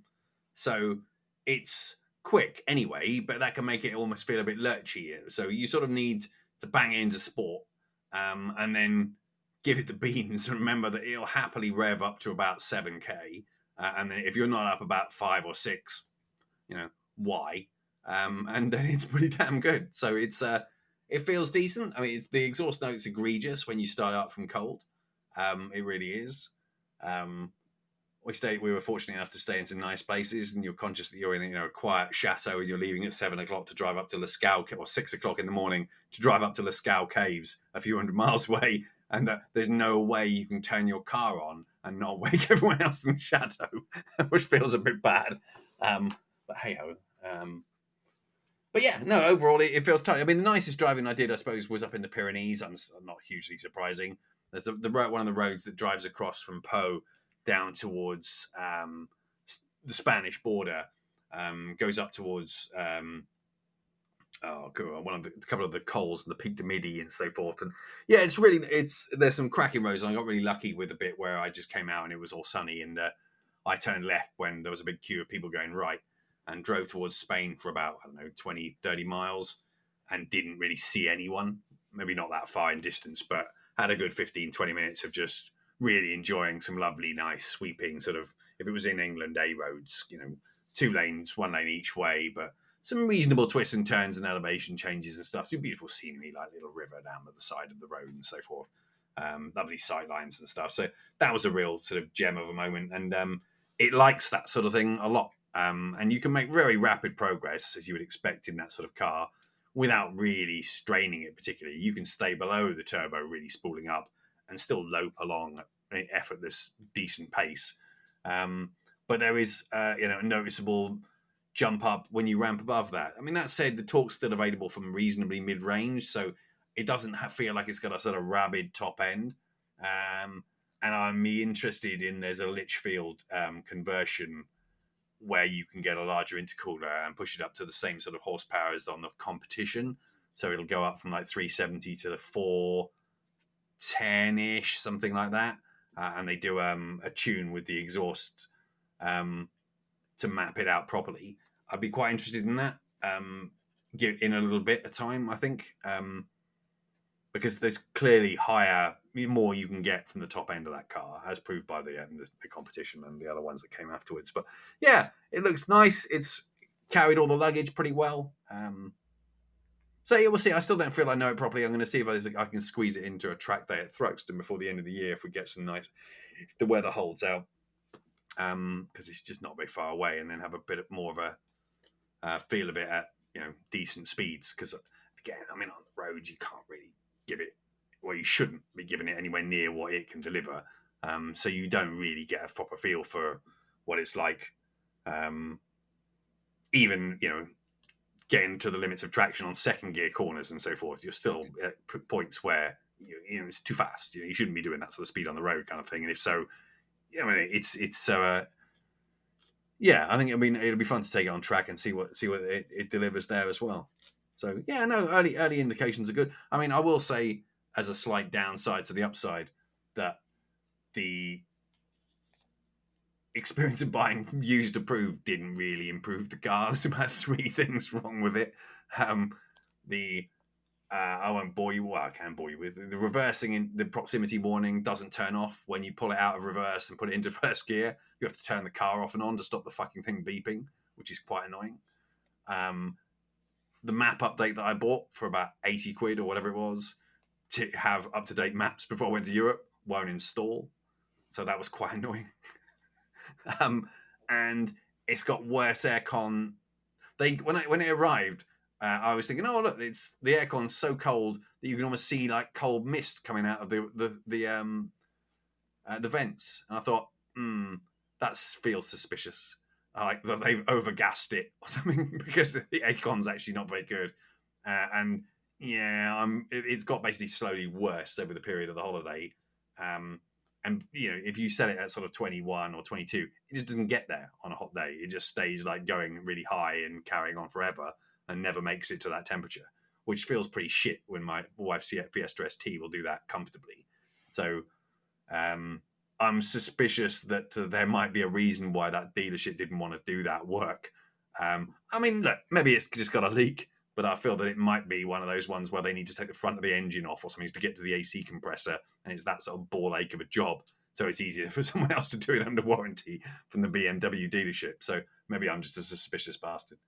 so it's quick anyway, but that can make it almost feel a bit lurchy. So you sort of need to bang it into sport, um, and then give it the beans and remember that it'll happily rev up to about 7k uh, and then if you're not up about five or six you know why? Um, and then it's pretty damn good. So it's uh it feels decent. I mean the exhaust notes egregious when you start out from cold. Um, it really is. Um, we stayed we were fortunate enough to stay in some nice places and you're conscious that you're in you know a quiet chateau and you're leaving at seven o'clock to drive up to Lascaux or six o'clock in the morning to drive up to Lascaux caves a few hundred miles away and that there's no way you can turn your car on and not wake everyone else in the shadow, which feels a bit bad. Um, but hey ho. Um, but yeah, no, overall it, it feels tight. I mean, the nicest driving I did, I suppose, was up in the Pyrenees. I'm, not hugely surprising. There's the, the one of the roads that drives across from Pau down towards um, the Spanish border, um, goes up towards um, oh, one of the a couple of the cols and the Pic du Midi and so forth. And yeah, it's really it's there's some cracking roads. I got really lucky with a bit where I just came out and it was all sunny, and uh, I turned left when there was a big queue of people going right, and drove towards Spain for about I don't know 20, 30 miles, and didn't really see anyone. Maybe not that far in distance, but had a good 15, 20 minutes of just really enjoying some lovely, nice, sweeping sort of. If it was in England, A roads, you know, two lanes, one lane each way, but some reasonable twists and turns and elevation changes and stuff. Some beautiful scenery, like little river down at the side of the road and so forth. Um, lovely sight lines and stuff. So that was a real sort of gem of a moment, and um, it likes that sort of thing a lot. Um, and you can make very rapid progress, as you would expect in that sort of car, without really straining it particularly. You can stay below the turbo, really spooling up, and still lope along at an effortless, decent pace. Um, but there is, uh, you know, a noticeable jump up when you ramp above that. I mean, that said, the torque's still available from reasonably mid range, so it doesn't have, feel like it's got a sort of rabid top end. Um, and I'm interested in there's a Litchfield um, conversion where you can get a larger intercooler and push it up to the same sort of horsepower as on the competition. So it'll go up from like 370 to the 410 ish, something like that. uh, and they do um, a tune with the exhaust um, to map it out properly. I'd be quite interested in that. Um, give in a little bit of time, I think, um, because there's clearly higher, more you can get from the top end of that car, as proved by the, um, the, the competition and the other ones that came afterwards. But yeah, it looks nice. It's carried all the luggage pretty well. Um, so yeah, we'll see. I still don't feel I know it properly. I'm going to see if I, I can squeeze it into a track day at Thruxton before the end of the year if we get some nice, if the weather holds out, because um, it's just not very far away, and then have a bit more of a uh, feel a bit at you know decent speeds. Because again, I mean on the road you can't really give it, well you shouldn't be giving it anywhere near what it can deliver. Um, so you don't really get a proper feel for what it's like. Um, even you know getting to the limits of traction on second gear corners and so forth, you're still at points where you, you know it's too fast. You know, you shouldn't be doing that sort of speed on the road, kind of thing. And if so, yeah I mean, it's it's uh, yeah. I think I mean it'll be fun to take it on track and see what see what it, it delivers there as well. So yeah, no, early early indications are good. I mean, I will say as a slight downside to the upside that the experience of buying used approved didn't really improve the car. There's about three things wrong with it. Um, the uh, I won't bore you. Well, I can bore you with the reversing in the proximity warning doesn't turn off when you pull it out of reverse and put it into first gear. You have to turn the car off and on to stop the fucking thing beeping, which is quite annoying. Um, the map update that I bought for about eighty quid or whatever it was to have up to date maps before I went to Europe won't install, so that was quite annoying. um, and it's got worse aircon. They when I when it arrived, uh, I was thinking, oh look, it's the aircon's so cold that you can almost see like cold mist coming out of the the the um uh, the vents, and I thought, hmm, that feels suspicious. Like that they've overgassed it or something because the aircon's actually not very good, uh, and yeah, I'm. It, has got basically slowly worse over the period of the holiday. Um, and you know if you set it at sort of 21 or 22 it just doesn't get there on a hot day it just stays like going really high and carrying on forever and never makes it to that temperature which feels pretty shit when my wife's fiesta st will do that comfortably so um, i'm suspicious that uh, there might be a reason why that dealership didn't want to do that work um, i mean look maybe it's just got a leak but I feel that it might be one of those ones where they need to take the front of the engine off or something to get to the AC compressor, and it's that sort of ball ache of a job. So it's easier for someone else to do it under warranty from the BMW dealership. So maybe I'm just a suspicious bastard.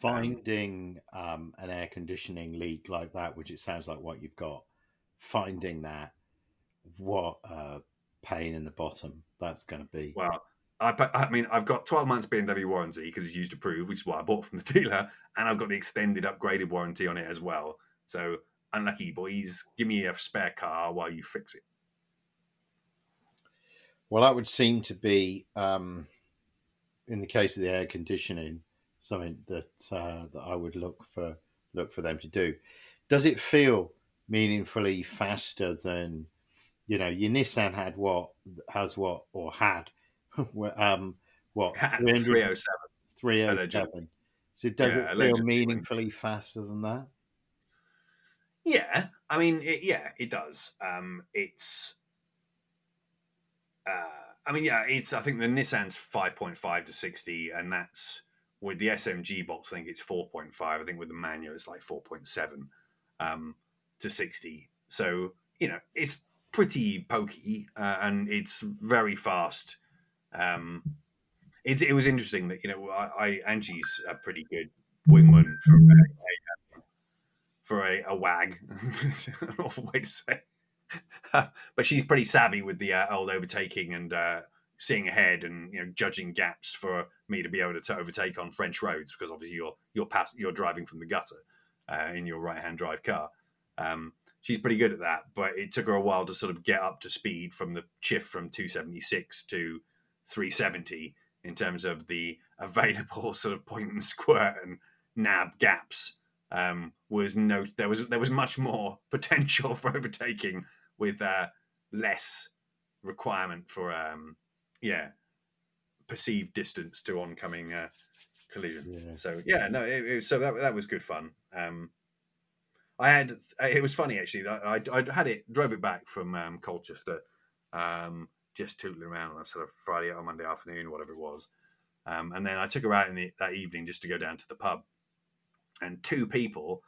Finding um, an air conditioning leak like that, which it sounds like what you've got, finding that, what a pain in the bottom that's going to be. Well, I, I mean, I've got 12 months BMW warranty because it's used approved, which is what I bought from the dealer, and I've got the extended upgraded warranty on it as well. So, unlucky boys, give me a spare car while you fix it. Well, that would seem to be, um, in the case of the air conditioning, something that uh, that I would look for look for them to do. Does it feel meaningfully faster than, you know, your Nissan had what has what or had um, what 307. 307. So does yeah, it feel meaningfully faster than that? Yeah, I mean, it, yeah, it does. Um, it's, uh, I mean, yeah, it's. I think the Nissan's five point five to sixty, and that's with the SMG box. I think it's four point five. I think with the manual, it's like four point seven um, to sixty. So you know, it's pretty pokey, uh, and it's very fast. Um, it's, it was interesting that you know I, I Angie's a pretty good wingman for a, a for a, a wag, an awful way to say, but she's pretty savvy with the uh, old overtaking and uh, seeing ahead and you know judging gaps for me to be able to overtake on French roads because obviously you're you're pass, you're driving from the gutter uh, in your right hand drive car. Um, she's pretty good at that, but it took her a while to sort of get up to speed from the shift from 276 to 370 in terms of the available sort of point and squirt and nab gaps um, was no there was there was much more potential for overtaking with uh, less requirement for um, yeah perceived distance to oncoming uh, collision. Yeah. So yeah, no, it, it, so that that was good fun. Um, I had it was funny actually. I, I, I had it drove it back from um, Colchester um, just tootling around on a sort of Friday or Monday afternoon, whatever it was. Um, and then I took her out in the, that evening just to go down to the pub. And two people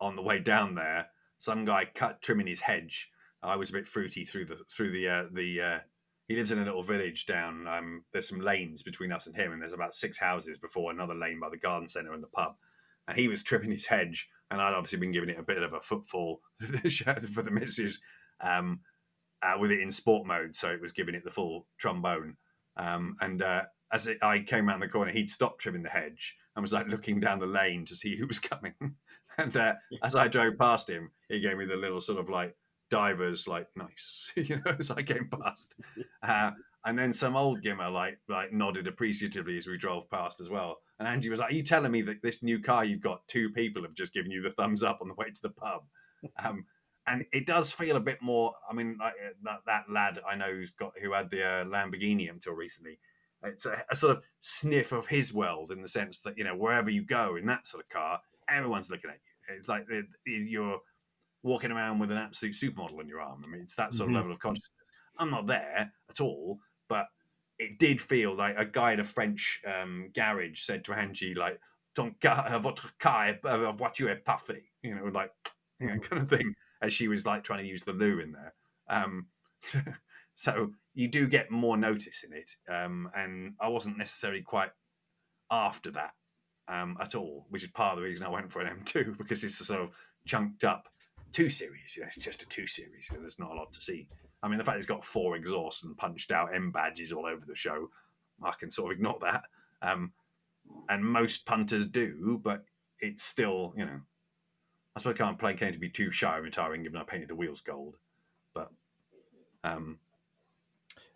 on the way down there, some guy cut trimming his hedge. I was a bit fruity through the through the uh, the. Uh, he lives in a little village down. Um, there's some lanes between us and him, and there's about six houses before another lane by the garden centre and the pub. And he was trimming his hedge, and I'd obviously been giving it a bit of a footfall for the misses um, uh, with it in sport mode, so it was giving it the full trombone. Um, and uh, as it, I came around the corner, he'd stopped trimming the hedge and was like looking down the lane to see who was coming. and uh, as I drove past him, he gave me the little sort of like divers, like nice, you know, as I came past. Uh, and then some old gimmer like like nodded appreciatively as we drove past as well. And Angie was like, "Are you telling me that this new car you've got, two people have just given you the thumbs up on the way to the pub?" Um, and it does feel a bit more. I mean, like, uh, that, that lad I know who's got who had the uh, Lamborghini until recently it's a, a, sort of sniff of his world in the sense that you know wherever you go in that sort of car, everyone's looking at you. It's like you're walking around with an absolute supermodel in your arm. I mean, it's that sort mm-hmm. of level of consciousness. I'm not there at all, but it did feel like a guy in a French um, garage said to Angie, like, "Ton car, votre car, voiture est parfait," you know, like you know, kind of thing, as she was like trying to use the loo in there. Um, So you do get more notice in it. Um, and I wasn't necessarily quite after that um, at all, which is part of the reason I went for an M2 because it's a sort of chunked up two series. You know, it's just a two series. You know, there's not a lot to see. I mean, the fact it's got four exhausts and punched out M badges all over the show, I can sort of ignore that. Um, and most punters do, but it's still, you know, I suppose I can't play claim to be too shy of retiring given I painted the wheels gold. But um,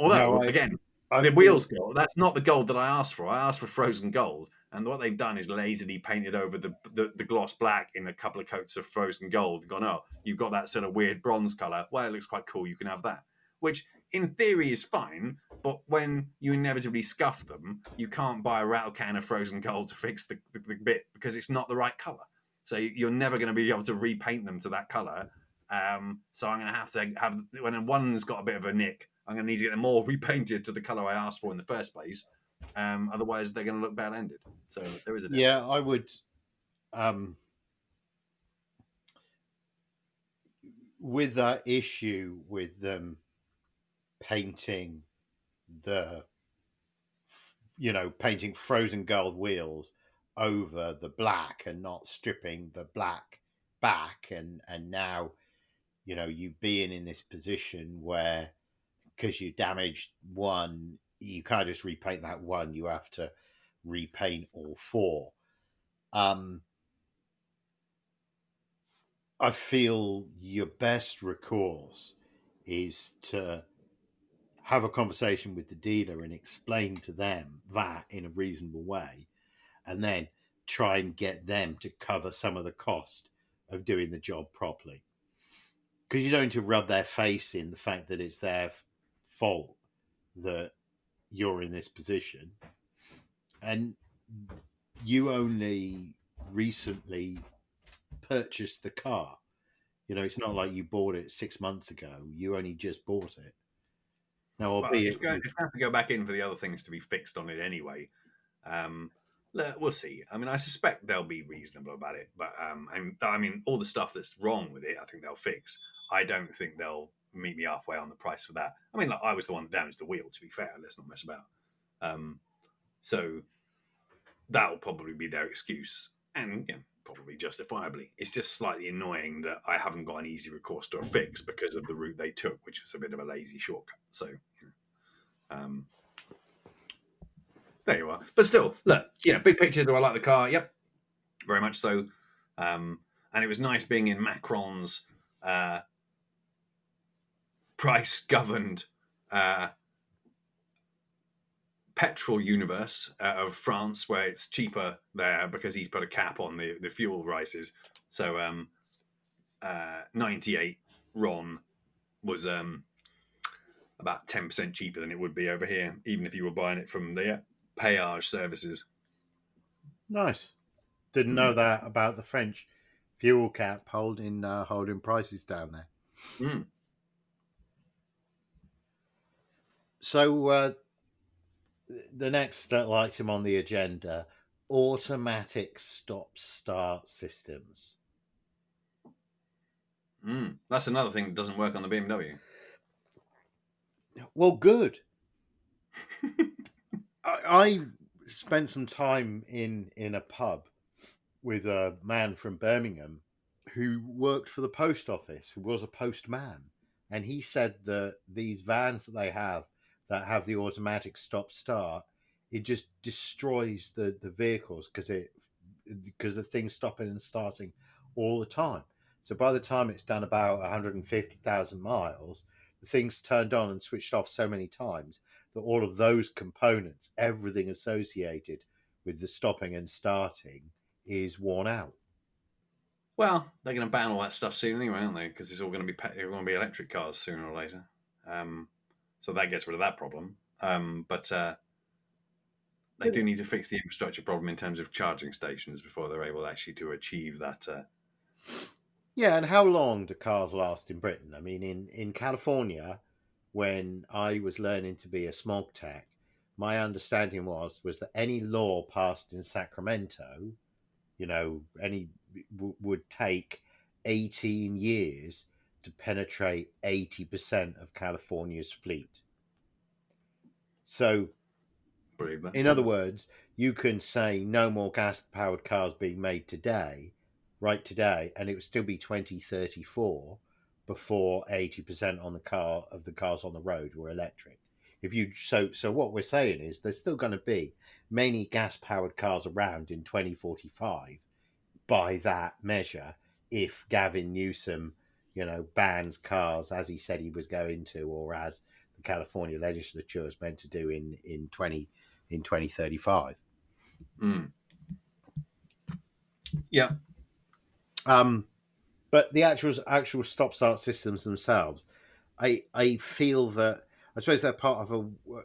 Although, no, I, again, I, the wheels gold, that's not the gold that I asked for. I asked for frozen gold. And what they've done is lazily painted over the, the, the gloss black in a couple of coats of frozen gold. Gone, oh, you've got that sort of weird bronze color. Well, it looks quite cool. You can have that. Which, in theory, is fine. But when you inevitably scuff them, you can't buy a rattle can of frozen gold to fix the, the, the bit because it's not the right color. So you're never going to be able to repaint them to that color. Um, so I'm going to have to have when one's got a bit of a nick, I'm going to need to get them all repainted to the color I asked for in the first place. Um, otherwise, they're going to look bad ended. So there is a yeah. I would. Um, with that issue with them painting the you know painting frozen gold wheels over the black and not stripping the black back and and now you know you being in this position where because you damaged one, you can't just repaint that one. You have to repaint all four. Um, I feel your best recourse is to have a conversation with the dealer and explain to them that in a reasonable way, and then try and get them to cover some of the cost of doing the job properly. Because you don't need to rub their face in the fact that it's their fault that you're in this position. And you only recently purchased the car. You know, it's not like you bought it six months ago. You only just bought it. Now, well, it's, going, it's going to go back in for the other things to be fixed on it anyway. Um, we'll see. I mean, I suspect they'll be reasonable about it, but um, I mean, all the stuff that's wrong with it, I think they'll fix. I don't think they'll meet me halfway on the price for that. I mean, like I was the one that damaged the wheel. To be fair, let's not mess about. Um, so that'll probably be their excuse, and yeah, probably justifiably. It's just slightly annoying that I haven't got an easy recourse to a fix because of the route they took, which was a bit of a lazy shortcut. So, um, there you are. But still, look, you know, big picture. Do I like the car? Yep, very much so. Um, and it was nice being in Macron's uh, price governed uh, petrol universe uh, of France, where it's cheaper there because he's put a cap on the, the fuel prices. So, um, uh, 98 RON was um, about 10% cheaper than it would be over here, even if you were buying it from the péage services. Nice. Didn't know mm. that about the French fuel cap holding uh, holding prices down there. Mm. So uh, the next item on the agenda: automatic stop-start systems. Mm, that's another thing that doesn't work on the BMW. Well, good. I, I spent some time in in a pub with a man from Birmingham who worked for the post office, who was a postman, and he said that these vans that they have that have the automatic stop start, it just destroys the the vehicles because it because the thing's stopping and starting all the time. So by the time it's done about 150,000 miles, the thing's turned on and switched off so many times that all of those components, everything associated with the stopping and starting, is worn out. Well, they're going to ban all that stuff soon anyway, aren't they? Because it's all going to be going to be electric cars sooner or later. Um, so that gets rid of that problem. Um, but uh, they do need to fix the infrastructure problem in terms of charging stations before they're able actually to achieve that. Uh... Yeah, and how long do cars last in Britain? I mean, in in California, when I was learning to be a smog tech, my understanding was was that any law passed in Sacramento, you know, any w- would take 18 years to penetrate 80% of California's fleet. So, in other words, you can say no more gas powered cars being made today, right today, and it would still be 2034 before 80% on the car of the cars on the road were electric. If you so so what we're saying is there's still going to be many gas powered cars around in 2045 by that measure if Gavin Newsom, you know, bans cars as he said he was going to or as the California legislature is meant to do in in 20 in 2035. Mm. Yeah. Um but the actual actual stop start systems themselves, I I feel that I suppose they're part of a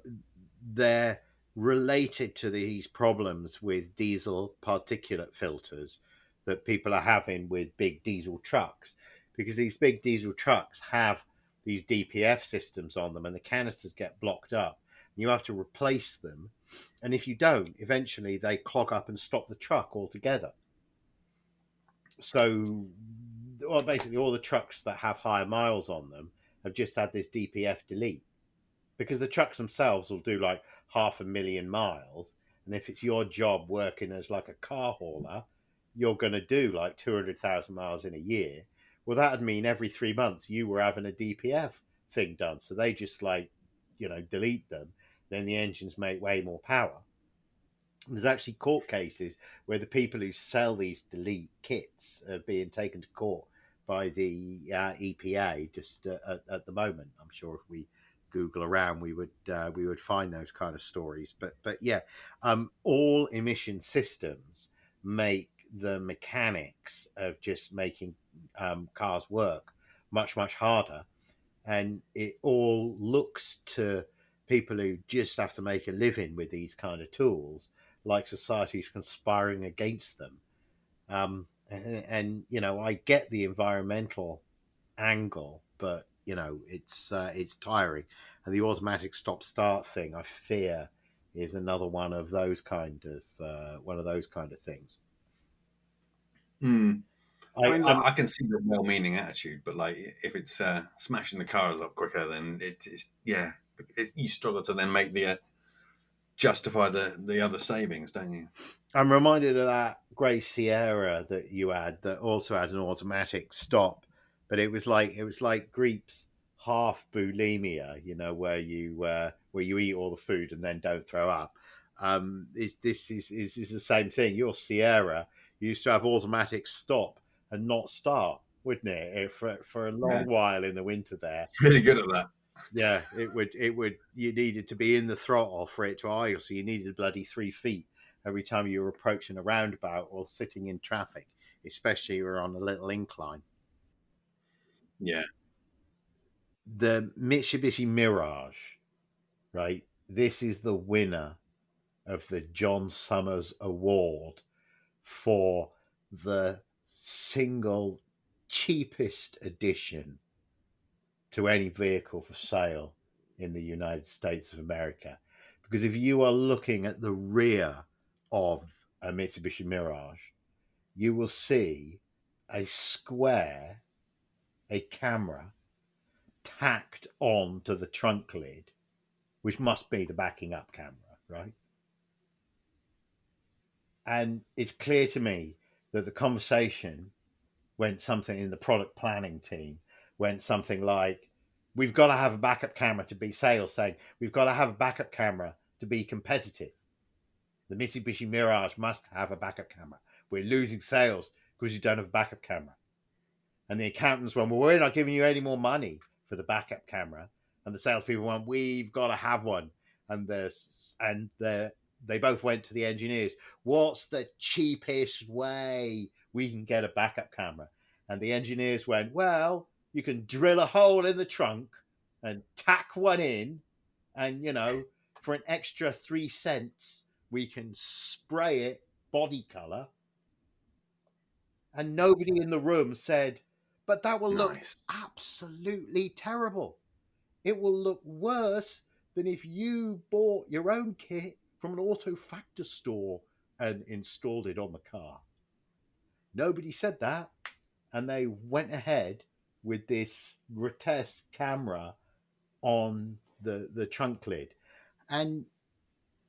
they're related to these problems with diesel particulate filters that people are having with big diesel trucks because these big diesel trucks have these DPF systems on them and the canisters get blocked up. You have to replace them. And if you don't, eventually they clog up and stop the truck altogether. So well, basically all the trucks that have higher miles on them have just had this DPF delete because the trucks themselves will do like half a million miles. And if it's your job working as like a car hauler, you're going to do like 200,000 miles in a year. Well, that'd mean every three months you were having a DPF thing done. So they just like, you know, delete them. Then the engines make way more power. There's actually court cases where the people who sell these delete kits are being taken to court by the uh, EPA just uh, at, at, the moment. I'm sure if we Google around, we would uh, we would find those kind of stories. But but yeah, um, all emission systems make the mechanics of just making um, cars work much much harder, and it all looks to people who just have to make a living with these kind of tools like society's conspiring against them. Um, and, and, you know, I get the environmental angle, but you know, it's uh, it's tiring. And the automatic stop start thing, I fear, is another one of those kind of uh, one of those kind of things. Mm. I, I, mean, I, can see the well-meaning attitude, but like if it's uh, smashing the car a lot quicker, then it, it's yeah, it's, you struggle to then make the uh, justify the the other savings, don't you? I'm reminded of that grey Sierra that you had that also had an automatic stop, but it was like it was like Greep's half bulimia, you know, where you uh, where you eat all the food and then don't throw up. Um, is this is, is is the same thing? Your Sierra used to have automatic stop and not start, wouldn't it? For for a long yeah. while in the winter there. Really good at that yeah, it would it would you needed to be in the throttle for it to idle, so you needed a bloody three feet every time you were approaching a roundabout or sitting in traffic, especially you were on a little incline. Yeah. The Mitsubishi Mirage, right? This is the winner of the John Summers Award for the single cheapest edition to any vehicle for sale in the United States of America. Because if you are looking at the rear of a Mitsubishi Mirage, you will see a square, a camera tacked on to the trunk lid, which must be the backing up camera, right? And it's clear to me that the conversation went something in the product planning team went something like, We've got to have a backup camera to be sales, saying, We've got to have a backup camera to be competitive. The Mitsubishi Mirage must have a backup camera. We're losing sales because you don't have a backup camera. And the accountants went, Well, we're not giving you any more money for the backup camera. And the salespeople went, We've got to have one. And the and the they both went to the engineers. What's the cheapest way we can get a backup camera? And the engineers went, Well, you can drill a hole in the trunk and tack one in, and you know, for an extra three cents, we can spray it body color. And nobody in the room said, but that will look absolutely terrible. It will look worse than if you bought your own kit from an auto factor store and installed it on the car. Nobody said that. And they went ahead with this grotesque camera on the, the trunk lid. And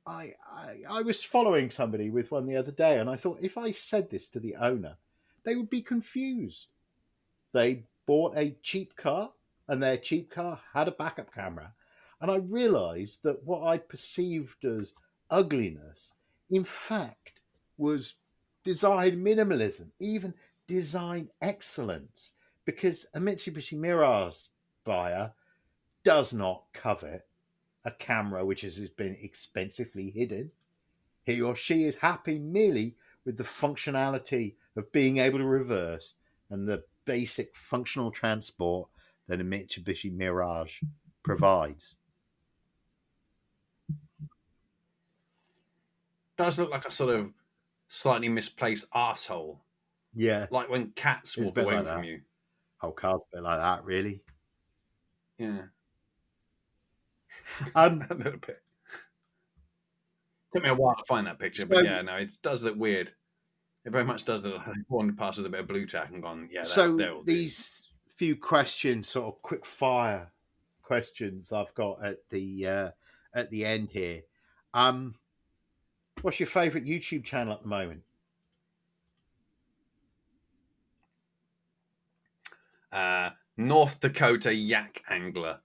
I, I I was following somebody with one the other day, and I thought if I said this to the owner, they would be confused. They bought a cheap car, and their cheap car had a backup camera, and I realised that what I perceived as ugliness, in fact, was design minimalism, even design excellence, because a Mitsubishi Mirage buyer does not covet a camera which has been expensively hidden. He or she is happy merely with the functionality of being able to reverse and the basic functional transport that a Mitsubishi Mirage provides. Does look like a sort of slightly misplaced asshole, Yeah, like when cats walk away like from that. you. whole car's a bit like that, really. Yeah, Um, a little bit. Took me a while to find that picture, but So- yeah, no, it does look weird. It very much does look like wandered past with a bit of Blu Tack and gone, yeah. That, so that'll do. these few questions, sort of quick fire questions, I've got at the uh, at the end here. Um, what's your favourite YouTube channel at the moment? uh, North Dakota yak angler.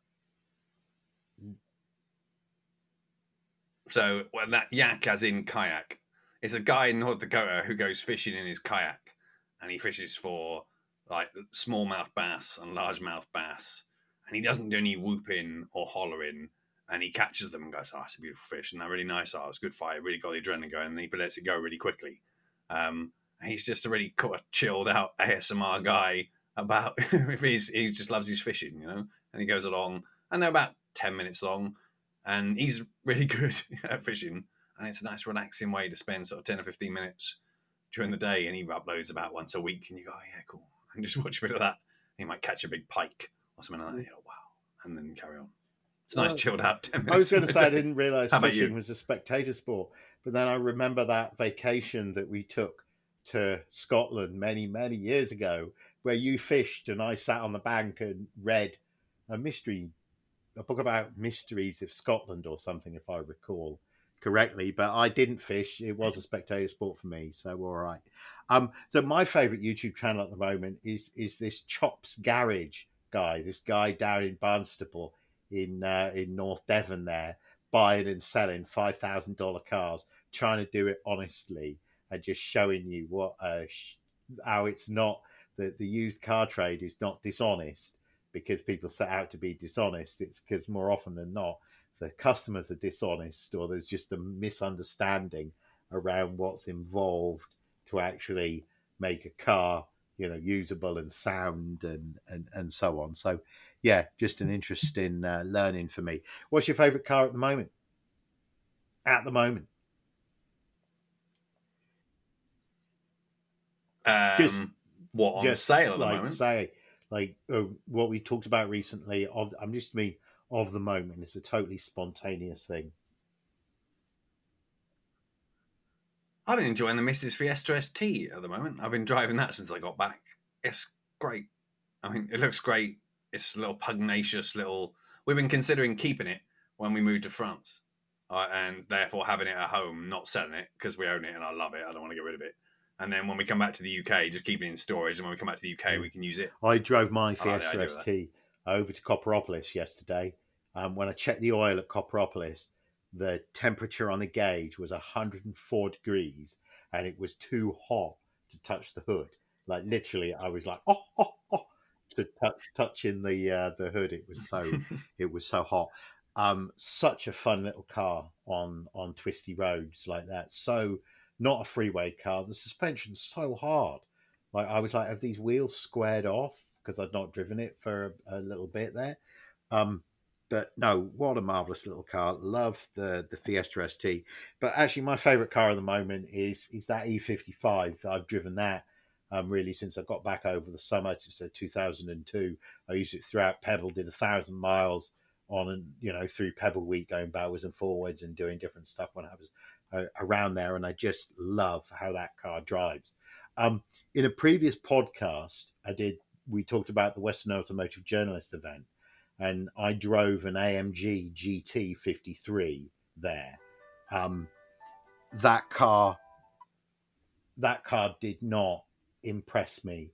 So well, that yak, as in kayak, is a guy in North Dakota who goes fishing in his kayak, and he fishes for like smallmouth bass and largemouth bass, and he doesn't do any whooping or hollering, and he catches them and goes, "Oh, it's a beautiful fish, and they're really nice. Oh, it's good fight, really got the adrenaline going, and he lets it go really quickly." Um, he's just a really of chilled out ASMR guy about if he's he just loves his fishing, you know, and he goes along, and they're about ten minutes long, and he's really good at fishing, and it's a nice relaxing way to spend sort of ten or fifteen minutes during the day, and he uploads about once a week, and you go, oh, yeah, cool, and just watch a bit of that. He might catch a big pike or something like that. You know, wow, and then carry on. It's a nice chilled out. I was going to say I didn't realise fishing you? was a spectator sport, but then I remember that vacation that we took to Scotland many, many years ago, where you fished and I sat on the bank and read a mystery, a book about mysteries of Scotland or something, if I recall correctly. But I didn't fish; it was a spectator sport for me, so all right. Um, so my favourite YouTube channel at the moment is is this Chops Garage guy, this guy down in Barnstaple in uh, in North Devon there, buying and selling five thousand dollar cars, trying to do it honestly and just showing you what uh, how it's not that the used car trade is not dishonest because people set out to be dishonest. It's because more often than not the customers are dishonest or there's just a misunderstanding around what's involved to actually make a car you know usable and sound and and and so on so yeah just an interesting uh, learning for me what's your favorite car at the moment at the moment Um, Just- what on just sale at the like moment? say like uh, what we talked about recently of i'm just mean of the moment. It's a totally spontaneous thing. I've been enjoying the Mrs. Fiesta ST at the moment. I've been driving that since I got back. It's great. I mean, it looks great. It's a little pugnacious little. We've been considering keeping it when we moved to France, uh, and therefore having it at home, not selling it because we own it and I love it. I don't want to get rid of it. And then when we come back to the UK, just keep it in storage. And when we come back to the UK, we can use it. I drove my like Fiesta that. ST over to Copperopolis yesterday. Um, when I checked the oil at Copperopolis, the temperature on the gauge was 104 degrees and it was too hot to touch the hood. Like literally, I was like, oh, oh, oh, to touch touching the uh, the hood. It was so it was so hot. Um, such a fun little car on on twisty roads like that. So not a freeway car. The suspension's so hard. Like I was like, have these wheels squared off because I'd not driven it for a, a little bit there. Um, but no, what a marvelous little car. Love the the Fiesta ST. But actually, my favourite car at the moment is is that E55. I've driven that um, really since I got back over the summer. So 2002. I used it throughout Pebble. Did a thousand miles on and you know through Pebble Week, going backwards and forwards and doing different stuff when I was uh, around there. And I just love how that car drives. Um, in a previous podcast, I did. We talked about the Western Automotive Journalist event, and I drove an AMG GT 53 there. Um, that car, that car did not impress me.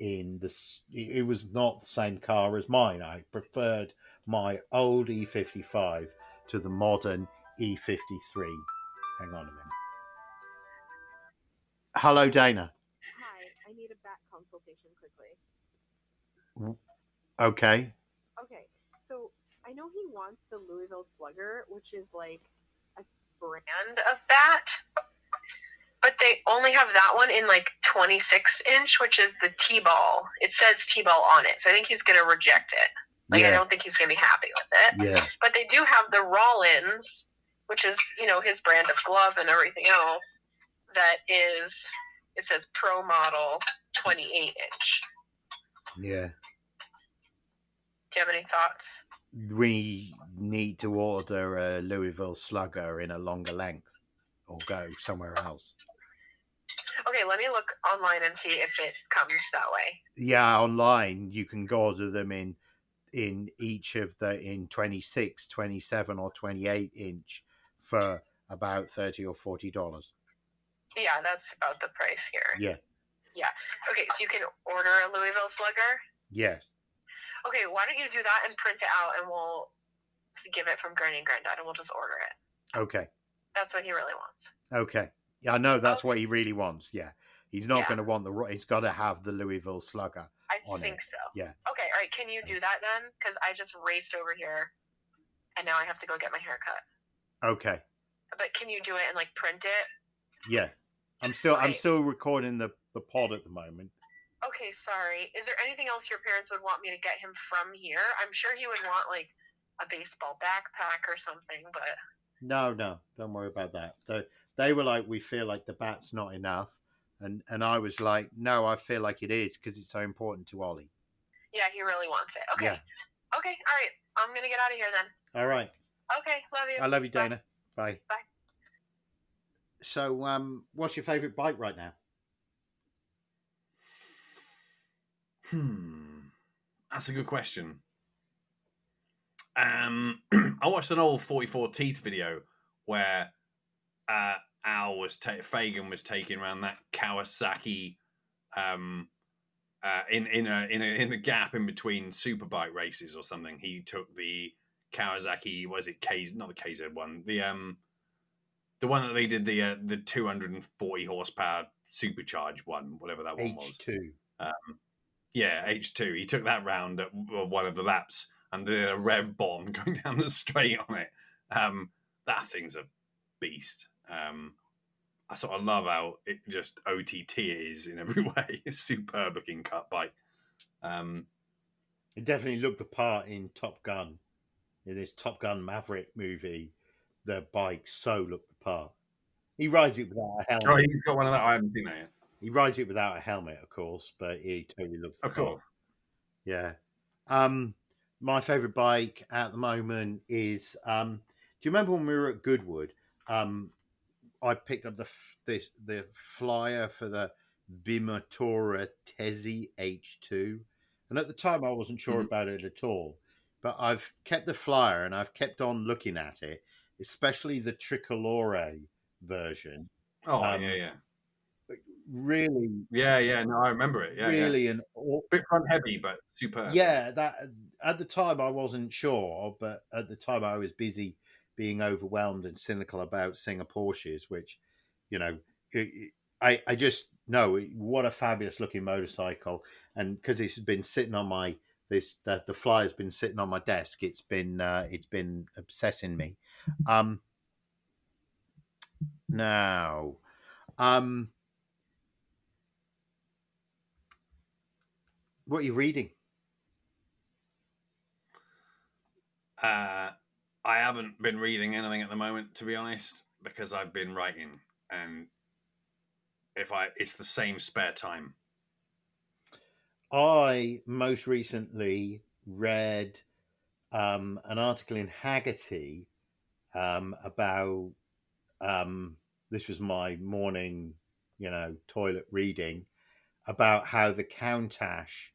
In this, it was not the same car as mine. I preferred my old E55 to the modern E53. Hang on a minute. Hello, Dana. Hi, I need a back consultation quickly. Okay. Okay, so I know he wants the Louisville Slugger, which is like a brand of bat, but they only have that one in like 26 inch, which is the T ball. It says T ball on it, so I think he's gonna reject it. Like I don't think he's gonna be happy with it. Yeah. But they do have the Rawlings, which is you know his brand of glove and everything else. That is, it says Pro Model 28 inch. Yeah. Do you have any thoughts? We need to order a Louisville Slugger in a longer length or go somewhere else. Okay, let me look online and see if it comes that way. Yeah, online you can order them in in each of the in 26, 27 or 28 inch for about 30 or 40 dollars. Yeah, that's about the price here. Yeah. Yeah. Okay, so you can order a Louisville Slugger. Yes. Okay, why don't you do that and print it out, and we'll give it from Granny and Granddad, and we'll just order it. Okay. That's what he really wants. Okay. Yeah, I know that's oh. what he really wants. Yeah. He's not Yeah. going to want the he's got to have the Louisville Slugger. I think it, so. yeah. Okay, all right. Can you do that then? Because I just raced over here, and now I have to go get my hair cut. Okay. But can you do it and like print it? Yeah. I'm still I'm still recording the the pod at the moment. Okay, sorry. Is there anything else your parents would want me to get him from here? I'm sure he would want like a baseball backpack or something, but No, no, don't worry about that. They, they were like, we feel like the bat's not enough, and and I was like, no, I feel like it is because it's so important to Ollie. yeah, he really wants it. Okay. Yeah. Okay, all right. I'm gonna get out of here then. All right. Okay, love you. I love you, Bye. Dana. Bye. Bye. So, um, what's your favorite bike right now? Hmm, that's a good question. Um, I watched an old Forty Four Teeth video where uh, Al was ta- Fagan was taking around that Kawasaki, um, uh, in in a in a in a gap in between superbike races or something. He took the Kawasaki, was it K? Not the KZ one, the um, the one that they did the uh, the two hundred and forty horsepower supercharged one, whatever that one was. H two. Yeah, H2. He took that round at one of the laps and did a rev bomb going down the straight on it. Um, that thing's a beast. Um, I sort of love how it just OTT is in every way. It's superb looking cut bike. Um, It definitely looked the part in Top Gun, in this Top Gun Maverick movie. The bike so looked the part. He rides it without a helmet. oh, he's got one of that. I haven't seen that yet. He rides it without a helmet, of course, but he totally looks. the Of part. course. Yeah. Um, my favorite bike at the moment is. Um, do you remember when we were at Goodwood? Um, I picked up the f- this the flyer for the Bimotora Tesi H2, and at the time I wasn't sure Mhm. about it at all. But I've kept the flyer and I've kept on looking at it, especially the Tricolore version. Oh Um, yeah, yeah, Really, yeah, yeah. No, I remember it. Yeah, yeah. really an aw- Bit front heavy, but superb. yeah that at the time i wasn't sure but at the time i was busy being overwhelmed and cynical about singer porsches which you know i i just know what a fabulous looking motorcycle. And because it's been sitting on my this that the flyer's been sitting on my desk it's been uh it's been obsessing me. Um now um what are you reading? Uh, I haven't been reading anything at the moment, to be honest, because I've been writing, and if I, it's the same spare time. I most recently read um, an article in Hagerty um, about um, this was my morning, you know, toilet reading about how the Countach,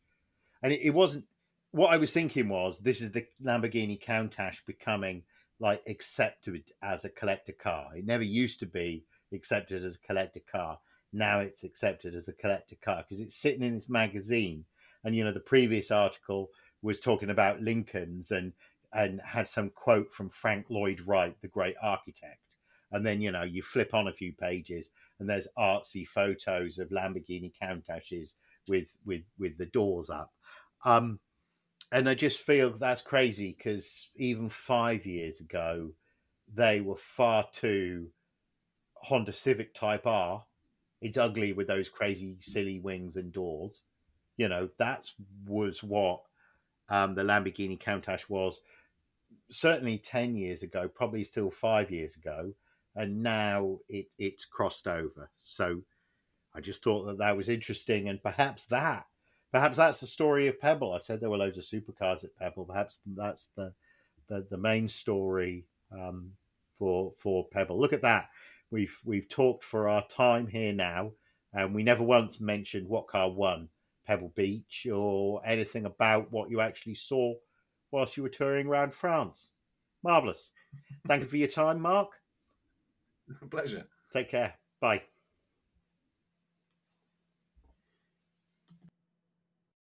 and it, it wasn't what I was thinking was this is the Lamborghini Countach becoming like accepted as a collector car. It never used to be accepted as a collector car. Now it's accepted as a collector car because it's sitting in this magazine. And you know, the previous article was talking about Lincolns and and had some quote from Frank Lloyd Wright, the great architect. And then you know, you flip on a few pages and there's artsy photos of Lamborghini Countaches with with with the doors up. Um, and I just feel that's crazy because even five years ago, they were far too Honda Civic Type R. It's ugly with those crazy, silly wings and doors. You know, that was what um, the Lamborghini Countach was certainly 10 years ago, probably still five years ago. And now it, it's crossed over. So I just thought that that was interesting. And perhaps that perhaps that's the story of Pebble. I said there were loads of supercars at Pebble. Perhaps that's the the, the main story um, for for Pebble. Look at that. We've we've talked for our time here now, and we never once mentioned what car won Pebble Beach or anything about what you actually saw whilst you were touring around France. Marvelous. Thank you for your time, Mark. Pleasure. Take care. Bye.